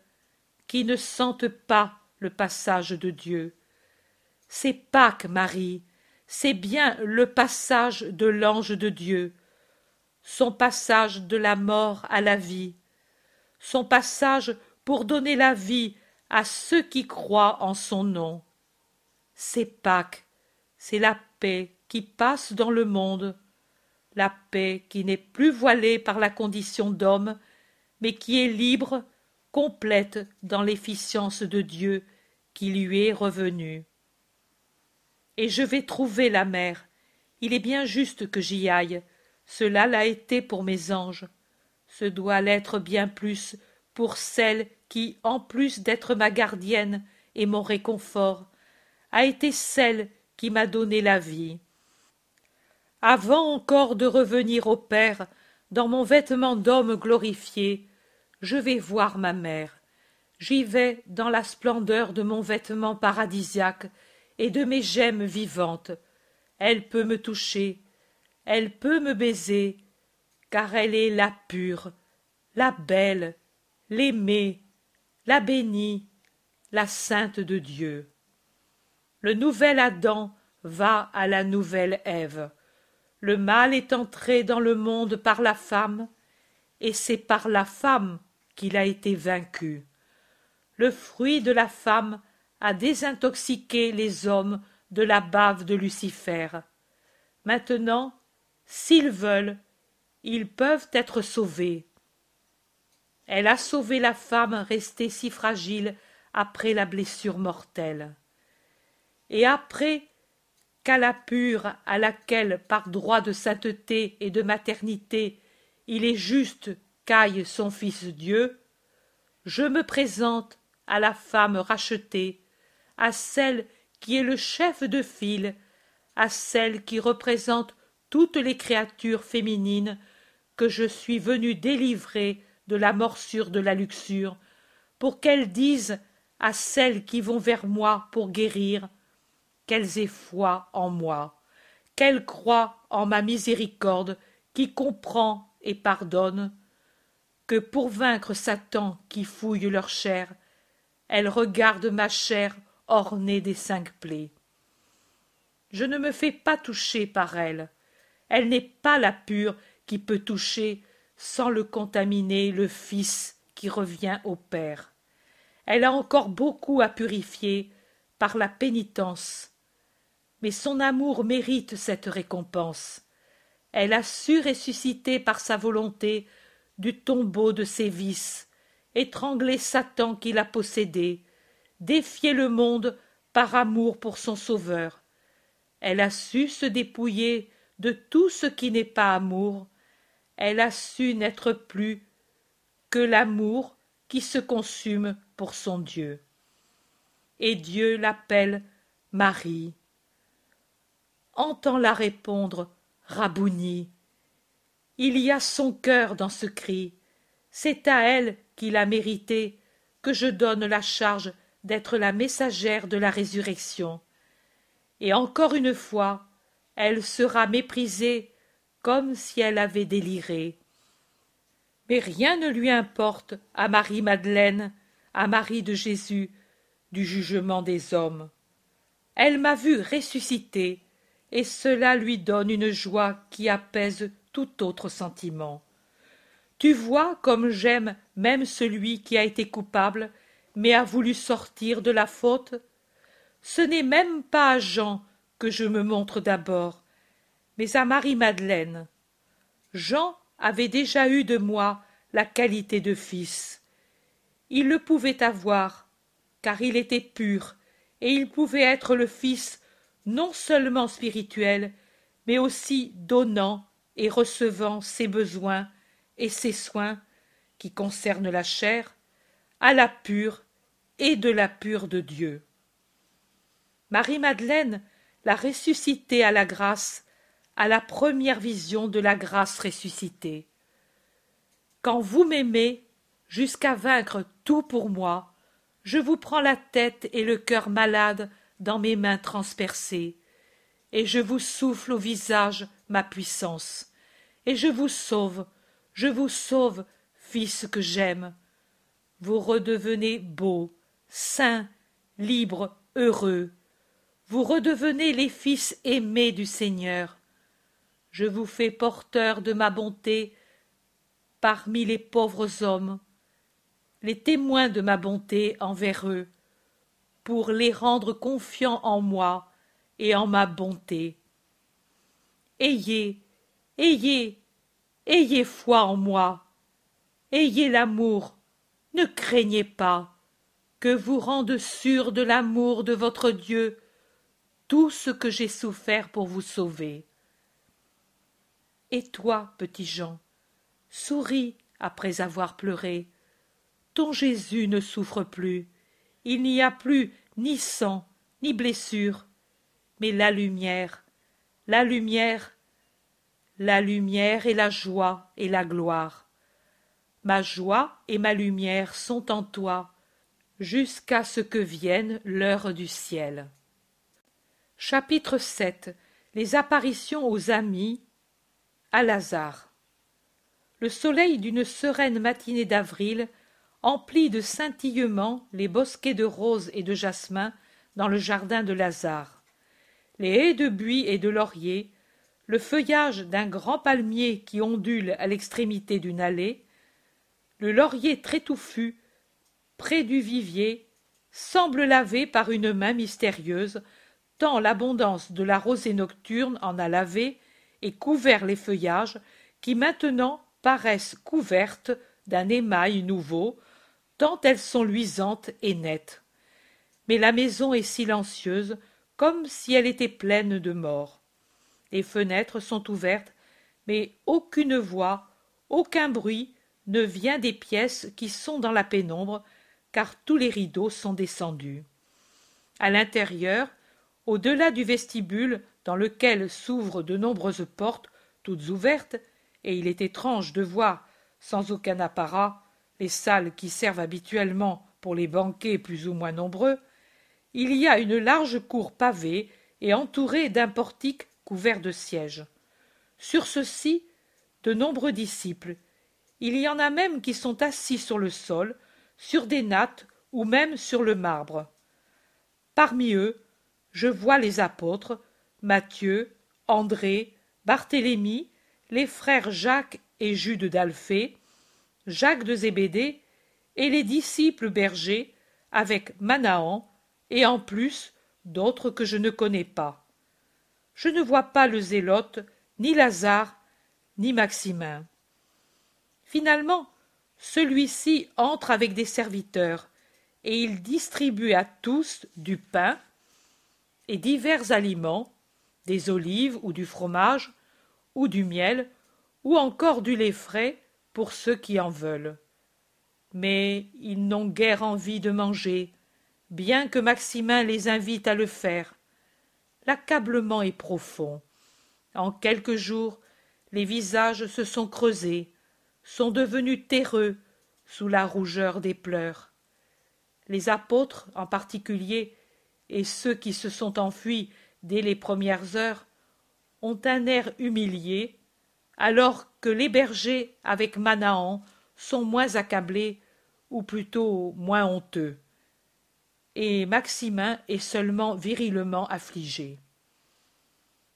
qui ne sentent pas le passage de Dieu. C'est Pâques, Marie, c'est bien le passage de l'ange de Dieu, son passage de la mort à la vie, son passage pour donner la vie à ceux qui croient en son nom. C'est Pâques, c'est la paix qui passe dans le monde, la paix qui n'est plus voilée par la condition d'homme, mais qui est libre complète dans l'efficience de Dieu qui lui est revenue. Et je vais trouver la mer. Il est bien juste que j'y aille. Cela l'a été pour mes anges. Ce doit l'être bien plus pour celle qui, en plus d'être ma gardienne et mon réconfort, a été celle qui m'a donné la vie. Avant encore de revenir au Père, dans mon vêtement d'homme glorifié, je vais voir ma mère. J'y vais dans la splendeur de mon vêtement paradisiaque et de mes gemmes vivantes. Elle peut me toucher, elle peut me baiser, car elle est la pure, la belle, l'aimée, la bénie, la sainte de Dieu. Le nouvel Adam va à la nouvelle Ève. Le mal est entré dans le monde par la femme, et c'est par la femme qu'il a été vaincu. Le fruit de la femme a désintoxiqué les hommes de la bave de Lucifer. Maintenant, s'ils veulent, ils peuvent être sauvés. Elle a sauvé la femme restée si fragile après la blessure mortelle. Et après qu'à la pure à laquelle, par droit de sainteté et de maternité, il est juste qu'aille son fils Dieu, je me présente à la femme rachetée, à celle qui est le chef de file, à celle qui représente toutes les créatures féminines que je suis venu délivrer de la morsure de la luxure, pour qu'elles disent à celles qui vont vers moi pour guérir, qu'elles aient foi en moi, qu'elles croient en ma miséricorde qui comprend et pardonne, que pour vaincre Satan qui fouille leur chair, elles regardent ma chair ornée des cinq plaies. Je ne me fais pas toucher par elle. Elle n'est pas la pure qui peut toucher sans le contaminer le Fils qui revient au Père. Elle a encore beaucoup à purifier par la pénitence. Mais son amour mérite cette récompense. Elle a su ressusciter par sa volonté du tombeau de ses vices, étrangler Satan qui l'a possédé, défier le monde par amour pour son Sauveur. Elle a su se dépouiller de tout ce qui n'est pas amour, elle a su n'être plus que l'amour qui se consume pour son Dieu. Et Dieu l'appelle Marie. Entends-la répondre Rabouni, il y a son cœur dans ce cri. C'est à elle qu'il a mérité que je donne la charge d'être la messagère de la résurrection. Et encore une fois, elle sera méprisée comme si elle avait déliré. Mais rien ne lui importe à Marie-Madeleine, à Marie de Jésus, du jugement des hommes. Elle m'a vu ressusciter, et cela lui donne une joie qui apaise tout autre sentiment. Tu vois comme j'aime même celui qui a été coupable, mais a voulu sortir de la faute? Ce n'est même pas à Jean que je me montre d'abord, mais à Marie-Madeleine. Jean avait déjà eu de moi la qualité de fils. Il le pouvait avoir, car il était pur, et il pouvait être le fils non seulement spirituel, mais aussi donnant et recevant ses besoins et ses soins qui concernent la chair, à la pure et de la pure de Dieu. Marie-Madeleine l'a ressuscité à la grâce, à la première vision de la grâce ressuscitée. Quand vous m'aimez jusqu'à vaincre tout pour moi, je vous prends la tête et le cœur malade dans mes mains transpercées, et je vous souffle au visage ma puissance, et je vous sauve, je vous sauve, fils que j'aime. Vous redevenez beau, saint, libre, heureux. Vous redevenez les fils aimés du Seigneur. Je vous fais porteur de ma bonté parmi les pauvres hommes, les témoins de ma bonté envers eux, pour les rendre confiants en moi et en ma bonté. Ayez, ayez, ayez foi en moi, ayez l'amour, ne craignez pas, que vous rende sûr de l'amour de votre Dieu tout ce que j'ai souffert pour vous sauver. Et toi, petit Jean, souris après avoir pleuré. Ton Jésus ne souffre plus, il n'y a plus ni sang, ni blessure, mais la lumière, la lumière, la lumière et la joie et la gloire. Ma joie et ma lumière sont en toi, jusqu'à ce que vienne l'heure du ciel. Chapitre 7 Les apparitions aux amis à Lazare. Le soleil d'une sereine matinée d'avril emplit de scintillements les bosquets de roses et de jasmin dans le jardin de Lazare. Les haies de buis et de lauriers, le feuillage d'un grand palmier qui ondule à l'extrémité d'une allée, le laurier très touffu, près du vivier, semble lavé par une main mystérieuse, tant l'abondance de la rosée nocturne en a lavé et couvert les feuillages qui maintenant paraissent couvertes d'un émail nouveau, tant elles sont luisantes et nettes. Mais la maison est silencieuse, comme si elle était pleine de morts. Les fenêtres sont ouvertes, mais aucune voix, aucun bruit ne vient des pièces qui sont dans la pénombre, car tous les rideaux sont descendus. À l'intérieur, au-delà du vestibule dans lequel s'ouvrent de nombreuses portes, toutes ouvertes, et il est étrange de voir, sans aucun apparat, les salles qui servent habituellement pour les banquets plus ou moins nombreux, il y a une large cour pavée et entourée d'un portique couvert de sièges. Sur ceux-ci, de nombreux disciples. Il y en a même qui sont assis sur le sol, sur des nattes ou même sur le marbre. Parmi eux, je vois les apôtres, Matthieu, André, Barthélemy, les frères Jacques et Jude d'Alphée, Jacques de Zébédée et les disciples bergers avec Manahan et en plus d'autres que je ne connais pas. Je ne vois pas le zélote, ni Lazare, ni Maximin. Finalement, celui-ci entre avec des serviteurs, et il distribue à tous du pain et divers aliments, des olives ou du fromage, ou du miel, ou encore du lait frais pour ceux qui en veulent. Mais ils n'ont guère envie de manger, bien que Maximin les invite à le faire. L'accablement est profond. En quelques jours, les visages se sont creusés, sont devenus terreux sous la rougeur des pleurs. Les apôtres, en particulier, et ceux qui se sont enfuis dès les premières heures, ont un air humilié, alors que les bergers avec Manahan sont moins accablés, ou plutôt moins honteux. Et Maximin est seulement virilement affligé.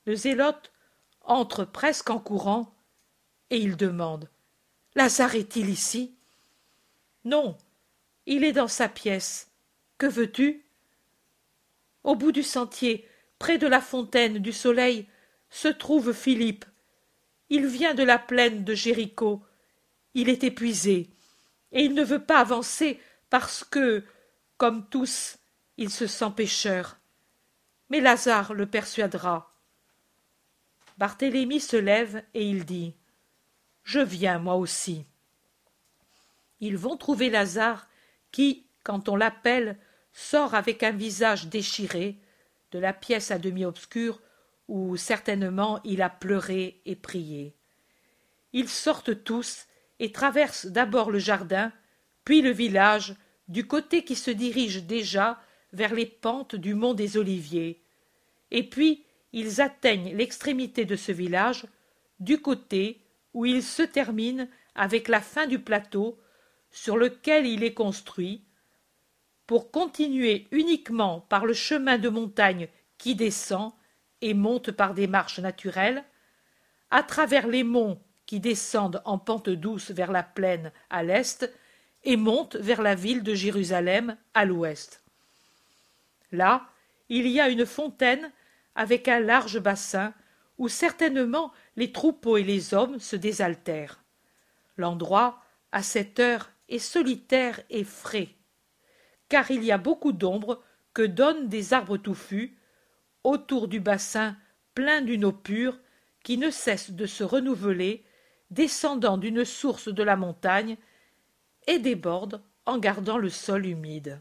Le zélote entre presque en courant, et il demande. Lazare est-il ici? Non. Il est dans sa pièce. Que veux tu? Au bout du sentier, près de la fontaine du soleil, se trouve Philippe. Il vient de la plaine de Jéricho. Il est épuisé, et il ne veut pas avancer parce que, comme tous, il se sent pécheur. Mais Lazare le persuadera. Barthélemy se lève et il dit Je viens moi aussi. Ils vont trouver Lazare qui, quand on l'appelle, sort avec un visage déchiré de la pièce à demi obscure où certainement il a pleuré et prié. Ils sortent tous et traversent d'abord le jardin, puis le village, du côté qui se dirige déjà vers les pentes du mont des Oliviers, et puis ils atteignent l'extrémité de ce village, du côté où il se termine avec la fin du plateau sur lequel il est construit, pour continuer uniquement par le chemin de montagne qui descend et monte par des marches naturelles, à travers les monts qui descendent en pente douce vers la plaine à l'est et montent vers la ville de Jérusalem à l'ouest. Là, il y a une fontaine avec un large bassin où certainement les troupeaux et les hommes se désaltèrent. L'endroit, à cette heure, est solitaire et frais, car il y a beaucoup d'ombre que donnent des arbres touffus, autour du bassin plein d'une eau pure qui ne cesse de se renouveler, descendant d'une source de la montagne, et déborde en gardant le sol humide.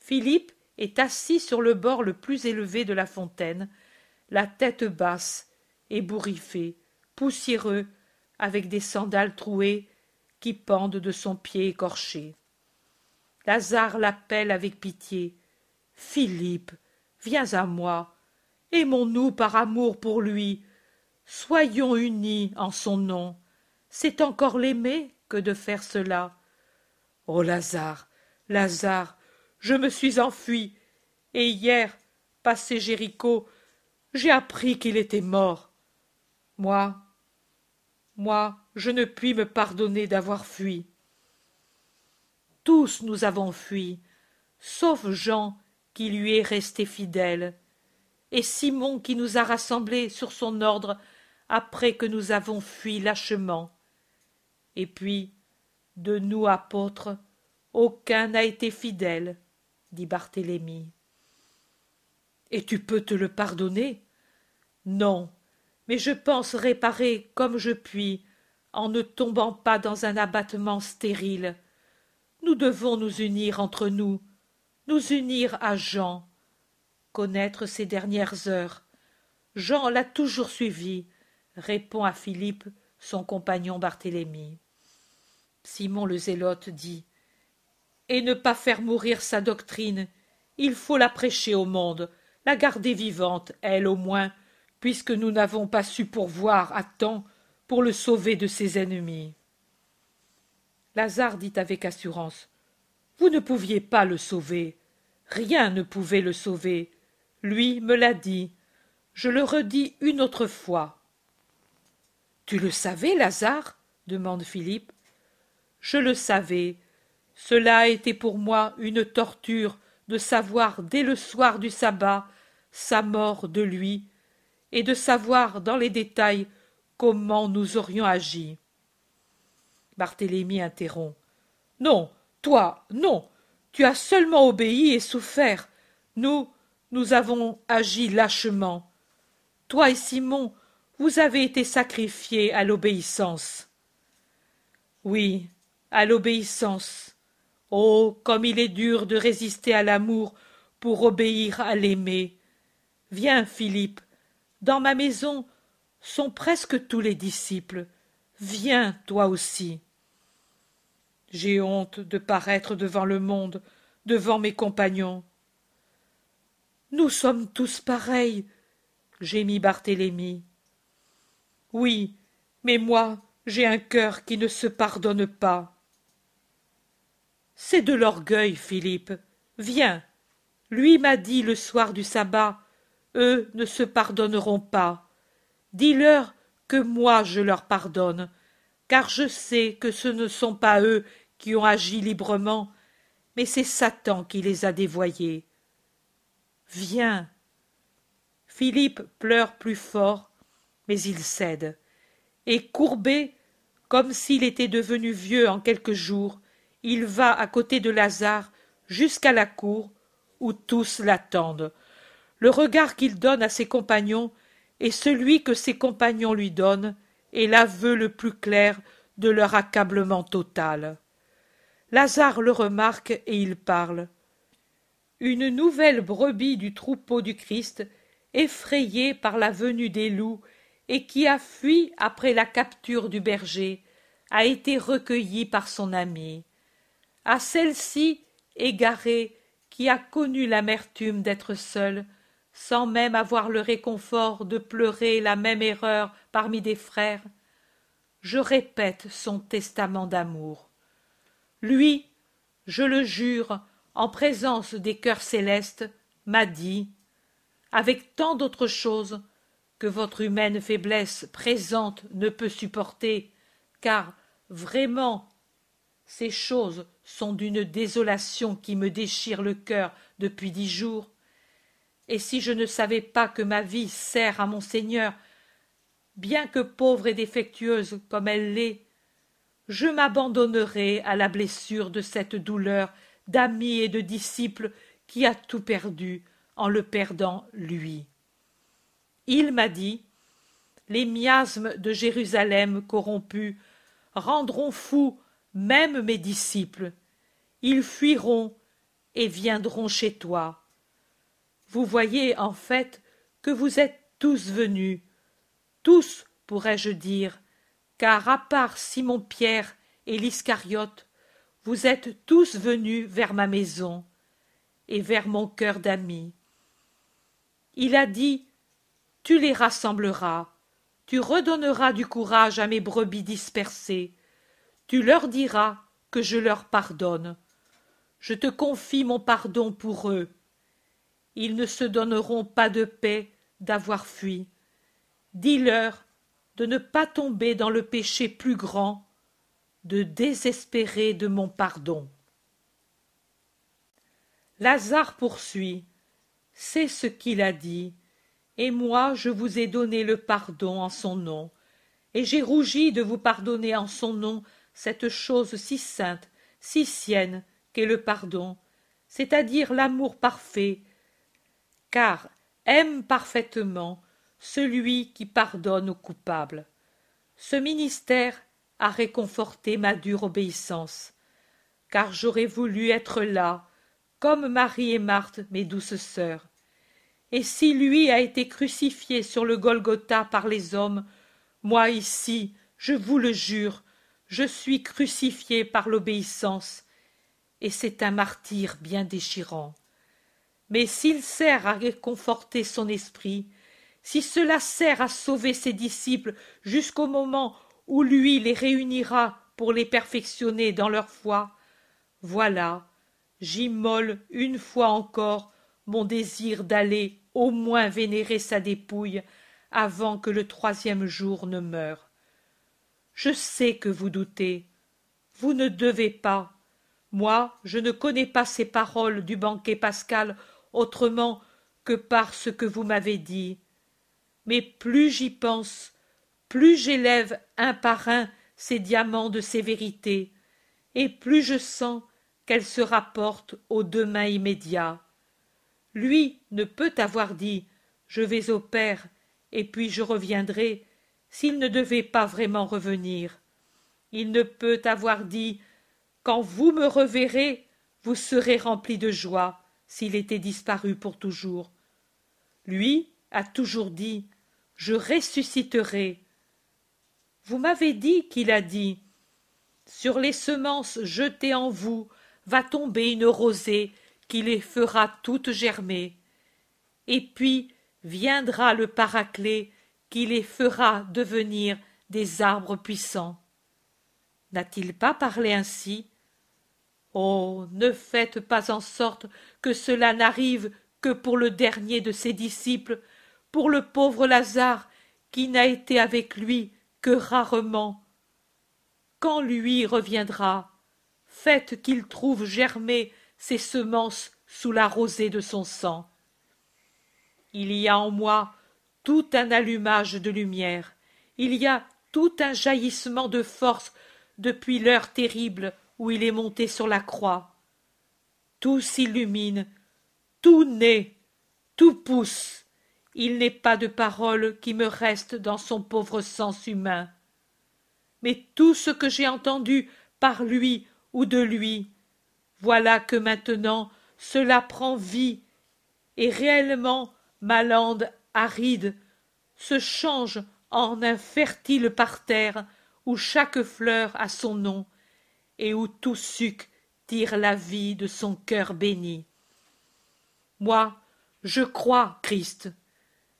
Philippe est assis sur le bord le plus élevé de la fontaine, la tête basse, ébouriffé, poussiéreux, avec des sandales trouées qui pendent de son pied écorché. Lazare l'appelle avec pitié. Philippe, viens à moi. Aimons-nous par amour pour lui. Soyons unis en son nom. C'est encore l'aimer que de faire cela. Ô Lazare, Lazare, je me suis enfui, et hier, passé Jéricho, j'ai appris qu'il était mort. Moi, moi, je ne puis me pardonner d'avoir fui. Tous nous avons fui, sauf Jean qui lui est resté fidèle, et Simon qui nous a rassemblés sur son ordre après que nous avons fui lâchement. Et puis, de nous apôtres, aucun n'a été fidèle dit Barthélemy. Et tu peux te le pardonner? Non, mais je pense réparer comme je puis, en ne tombant pas dans un abattement stérile. Nous devons nous unir entre nous, nous unir à Jean, connaître ses dernières heures. Jean l'a toujours suivi, répond à Philippe son compagnon Barthélemy. Simon le Zélote dit et ne pas faire mourir sa doctrine. Il faut la prêcher au monde, la garder vivante, elle au moins, puisque nous n'avons pas su pourvoir à temps pour le sauver de ses ennemis. Lazare dit avec assurance. Vous ne pouviez pas le sauver. Rien ne pouvait le sauver. Lui me l'a dit. Je le redis une autre fois. Tu le savais, Lazare? demande Philippe. Je le savais, cela a été pour moi une torture de savoir dès le soir du sabbat sa mort de lui, et de savoir dans les détails comment nous aurions agi. Barthélemy interrompt. Non, toi, non. Tu as seulement obéi et souffert. Nous, nous avons agi lâchement. Toi et Simon, vous avez été sacrifiés à l'obéissance. Oui, à l'obéissance. Oh, comme il est dur de résister à l'amour pour obéir à l'aimer. Viens, Philippe, dans ma maison sont presque tous les disciples. Viens, toi aussi. J'ai honte de paraître devant le monde, devant mes compagnons. Nous sommes tous pareils, gémit Barthélemy. Oui, Mais moi, j'ai un cœur qui ne se pardonne pas. C'est de l'orgueil, Philippe. Viens. Lui m'a dit le soir du sabbat. Eux ne se pardonneront pas. Dis-leur que moi je leur pardonne, car je sais que ce ne sont pas eux qui ont agi librement, mais c'est Satan qui les a dévoyés. Viens. Philippe pleure plus fort, mais il cède, et courbé, comme s'il était devenu vieux en quelques jours, il va à côté de Lazare jusqu'à la cour, où tous l'attendent. Le regard qu'il donne à ses compagnons et celui que ses compagnons lui donnent est l'aveu le plus clair de leur accablement total. Lazare le remarque et il parle. Une nouvelle brebis du troupeau du Christ, effrayée par la venue des loups et qui a fui après la capture du berger, a été recueillie par son ami. À celle-ci, égarée, qui a connu l'amertume d'être seule, sans même avoir le réconfort de pleurer la même erreur parmi des frères, je répète son testament d'amour. Lui, je le jure, en présence des cœurs célestes, m'a dit, avec tant d'autres choses que votre humaine faiblesse présente ne peut supporter, car vraiment ces choses sont d'une désolation qui me déchire le cœur depuis dix jours. Et si je ne savais pas que ma vie sert à mon Seigneur, bien que pauvre et défectueuse comme elle l'est, je m'abandonnerais à la blessure de cette douleur d'ami et de disciple qui a tout perdu en le perdant lui. Il m'a dit Les miasmes de Jérusalem corrompus rendront fous même mes disciples. Ils fuiront et viendront chez toi. Vous voyez en fait que vous êtes tous venus, tous pourrais-je dire, car à part Simon-Pierre et l'Iscariote, vous êtes tous venus vers ma maison et vers mon cœur d'amis. Il a dit Tu les rassembleras, tu redonneras du courage à mes brebis dispersées, tu leur diras que je leur pardonne. Je te confie mon pardon pour eux. Ils ne se donneront pas de paix d'avoir fui. Dis-leur de ne pas tomber dans le péché plus grand, de désespérer de mon pardon. Lazare poursuit. C'est ce qu'il a dit, et moi je vous ai donné le pardon en son nom, et j'ai rougi de vous pardonner en son nom cette chose si sainte, si sienne qu'est le pardon, c'est-à-dire l'amour parfait, car aime parfaitement celui qui pardonne aux coupables. Ce ministère a réconforté ma dure obéissance, car j'aurais voulu être là, comme Marie et Marthe, mes douces sœurs. Et si lui a été crucifié sur le Golgotha par les hommes, moi ici, je vous le jure, je suis crucifié par l'obéissance, et c'est un martyr bien déchirant. Mais s'il sert à réconforter son esprit, si cela sert à sauver ses disciples jusqu'au moment où lui les réunira pour les perfectionner dans leur foi, voilà, j'immole une fois encore mon désir d'aller au moins vénérer sa dépouille avant que le troisième jour ne meure. Je sais que vous doutez. Vous ne devez pas. Moi, je ne connais pas ces paroles du banquet pascal autrement que par ce que vous m'avez dit mais plus j'y pense, plus j'élève un par un ces diamants de sévérité, et plus je sens qu'elles se rapportent au demain immédiat. Lui ne peut avoir dit Je vais au Père, et puis je reviendrai, s'il ne devait pas vraiment revenir. Il ne peut avoir dit Quand vous me reverrez, vous serez rempli de joie, s'il était disparu pour toujours. Lui a toujours dit je ressusciterai. Vous m'avez dit qu'il a dit Sur les semences jetées en vous va tomber une rosée qui les fera toutes germer. Et puis viendra le paraclet qui les fera devenir des arbres puissants. N'a-t-il pas parlé ainsi? Oh. Ne faites pas en sorte que cela n'arrive que pour le dernier de ses disciples, pour le pauvre Lazare, qui n'a été avec lui que rarement. Quand lui reviendra, faites qu'il trouve germer ses semences sous la rosée de son sang. Il y a en moi tout un allumage de lumière, il y a tout un jaillissement de force depuis l'heure terrible où il est monté sur la croix. Tout s'illumine, tout naît, tout pousse. Il n'est pas de parole qui me reste dans son pauvre sens humain. Mais tout ce que j'ai entendu par lui ou de lui, voilà que maintenant cela prend vie, et réellement ma lande aride se change en un fertile parterre où chaque fleur a son nom et où tout suc tire la vie de son cœur béni. Moi, je crois, Christ,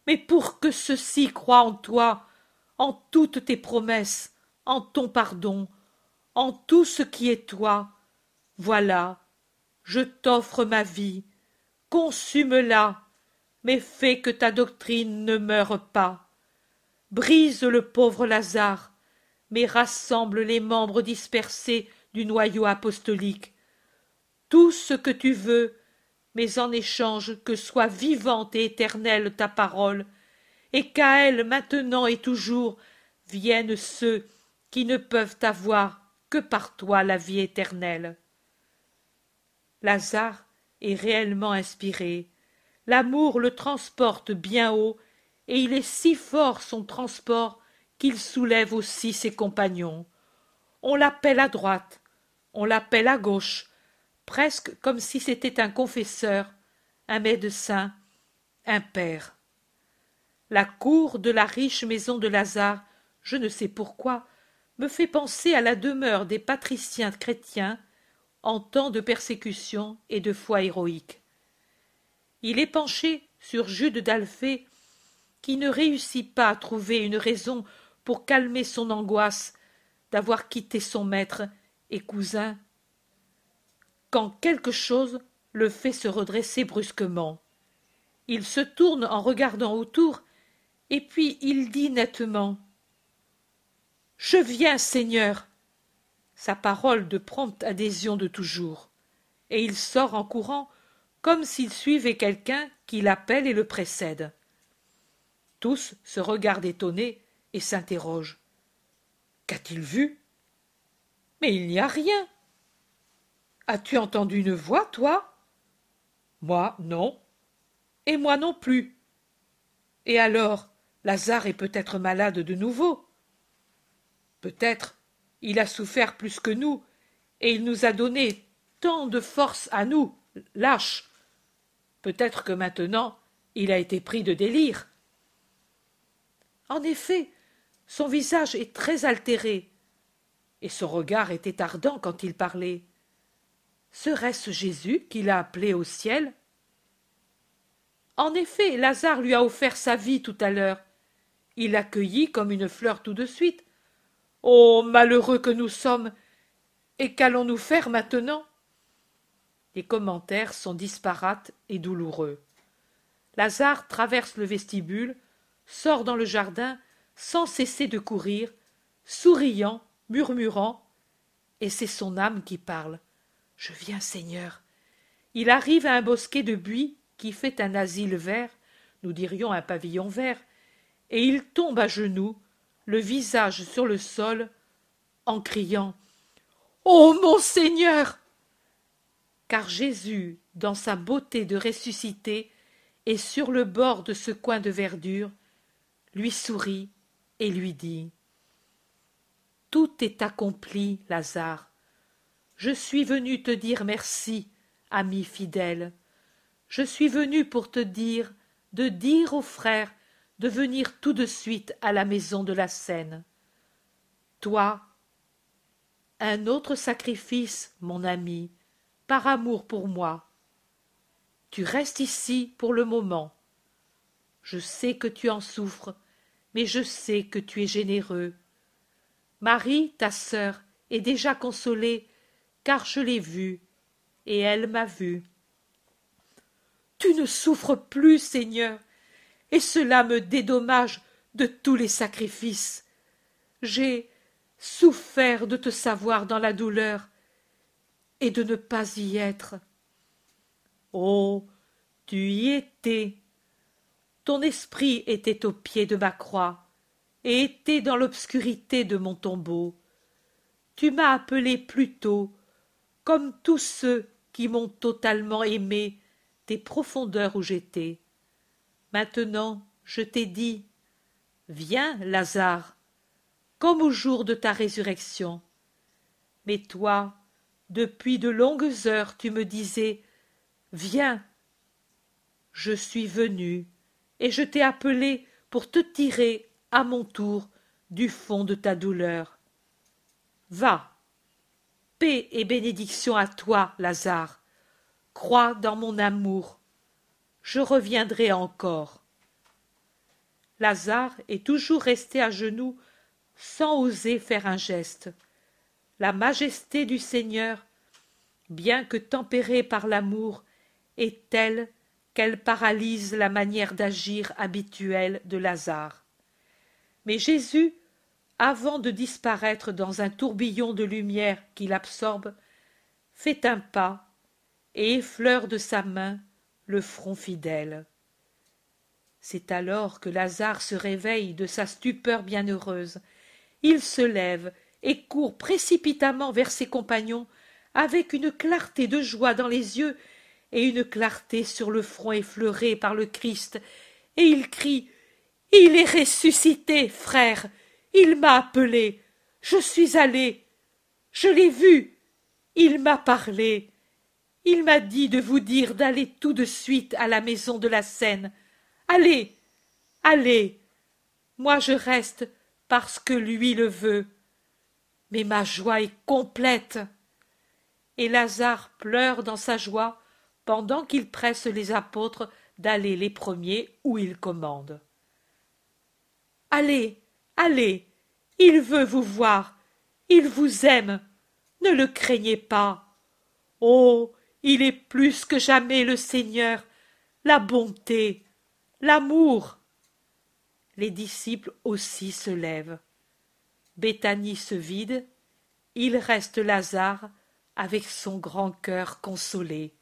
mais pour que ceux-ci croient en toi, en toutes tes promesses, en ton pardon, en tout ce qui est toi, voilà, je t'offre ma vie, consume-la, mais fais que ta doctrine ne meure pas. Brise le pauvre Lazare, mais rassemble les membres dispersés du noyau apostolique. Tout ce que tu veux, mais en échange que soit vivante et éternelle ta parole, et qu'à elle maintenant et toujours viennent ceux qui ne peuvent avoir que par toi la vie éternelle. Lazare est réellement inspiré. L'amour le transporte bien haut, et il est si fort son transport qu'il soulève aussi ses compagnons. On l'appelle à droite, on l'appelle à gauche, presque comme si c'était un confesseur, un médecin, un père. La cour de la riche maison de Lazare, je ne sais pourquoi, me fait penser à la demeure des patriciens chrétiens en temps de persécution et de foi héroïque. Il est penché sur Jude d'Alphée, qui ne réussit pas à trouver une raison pour calmer son angoisse d'avoir quitté son maître et cousin, quand quelque chose le fait se redresser brusquement. Il se tourne en regardant autour, et puis il dit nettement Je viens, Seigneur. Sa parole de prompte adhésion de toujours. Et il sort en courant, comme s'il suivait quelqu'un qui l'appelle et le précède. Tous se regardent étonnés et s'interrogent. Qu'a-t-il vu? Mais il n'y a rien. As-tu entendu une voix, toi? Moi, non. Et moi non plus. Et alors, Lazare est peut-être malade de nouveau. Peut-être il a souffert plus que nous, et il nous a donné tant de force à nous, lâches. Peut-être que maintenant il a été pris de délire. En effet, son visage est très altéré, et son regard était ardent quand il parlait. Serait-ce Jésus qui l'a appelé au ciel? En effet, Lazare lui a offert sa vie tout à l'heure. Il l'accueillit comme une fleur tout de suite. Oh. Malheureux que nous sommes. Et qu'allons nous faire maintenant? Les commentaires sont disparates et douloureux. Lazare traverse le vestibule, sort dans le jardin sans cesser de courir, souriant murmurant, et c'est son âme qui parle. Je viens, Seigneur. Il arrive à un bosquet de buis qui fait un asile vert, nous dirions un pavillon vert, et il tombe à genoux, le visage sur le sol, en criant Ô mon Seigneur Car Jésus, dans sa beauté de ressuscité, est sur le bord de ce coin de verdure, lui sourit et lui dit tout est accompli, Lazare. Je suis venu te dire merci, ami fidèle. Je suis venu pour te dire de dire aux frères de venir tout de suite à la maison de la Seine. Toi, un autre sacrifice, mon ami, par amour pour moi. Tu restes ici pour le moment. Je sais que tu en souffres, mais je sais que tu es généreux Marie, ta sœur, est déjà consolée, car je l'ai vue, et elle m'a vue. Tu ne souffres plus, Seigneur, et cela me dédommage de tous les sacrifices. J'ai souffert de te savoir dans la douleur et de ne pas y être. Oh. Tu y étais. Ton esprit était au pied de ma croix, et était dans l'obscurité de mon tombeau. Tu m'as appelé plus tôt, comme tous ceux qui m'ont totalement aimé des profondeurs où j'étais. Maintenant, je t'ai dit, Viens, Lazare, comme au jour de ta résurrection. Mais toi, depuis de longues heures, tu me disais, Viens. Je suis venu, et je t'ai appelé pour te tirer, à mon tour, du fond de ta douleur. Va. Paix et bénédiction à toi, Lazare. Crois dans mon amour. Je reviendrai encore. Lazare est toujours resté à genoux sans oser faire un geste. La majesté du Seigneur, bien que tempérée par l'amour, est telle qu'elle paralyse la manière d'agir habituelle de Lazare. Mais Jésus, avant de disparaître dans un tourbillon de lumière qui l'absorbe, fait un pas et effleure de sa main le front fidèle. C'est alors que Lazare se réveille de sa stupeur bienheureuse. Il se lève et court précipitamment vers ses compagnons avec une clarté de joie dans les yeux et une clarté sur le front effleuré par le Christ, et il crie Il est ressuscité, frère. Il m'a appelé. Je suis allé. Je l'ai vu. Il m'a parlé. Il m'a dit de vous dire d'aller tout de suite à la maison de la Seine. Allez, allez. Moi je reste parce que lui le veut. Mais ma joie est complète. Et Lazare pleure dans sa joie pendant qu'il presse les apôtres d'aller les premiers où il commande. Allez, allez, il veut vous voir, il vous aime, ne le craignez pas. Oh, il est plus que jamais le Seigneur, la bonté, l'amour. Les disciples aussi se lèvent. Béthanie se vide, il reste Lazare avec son grand cœur consolé.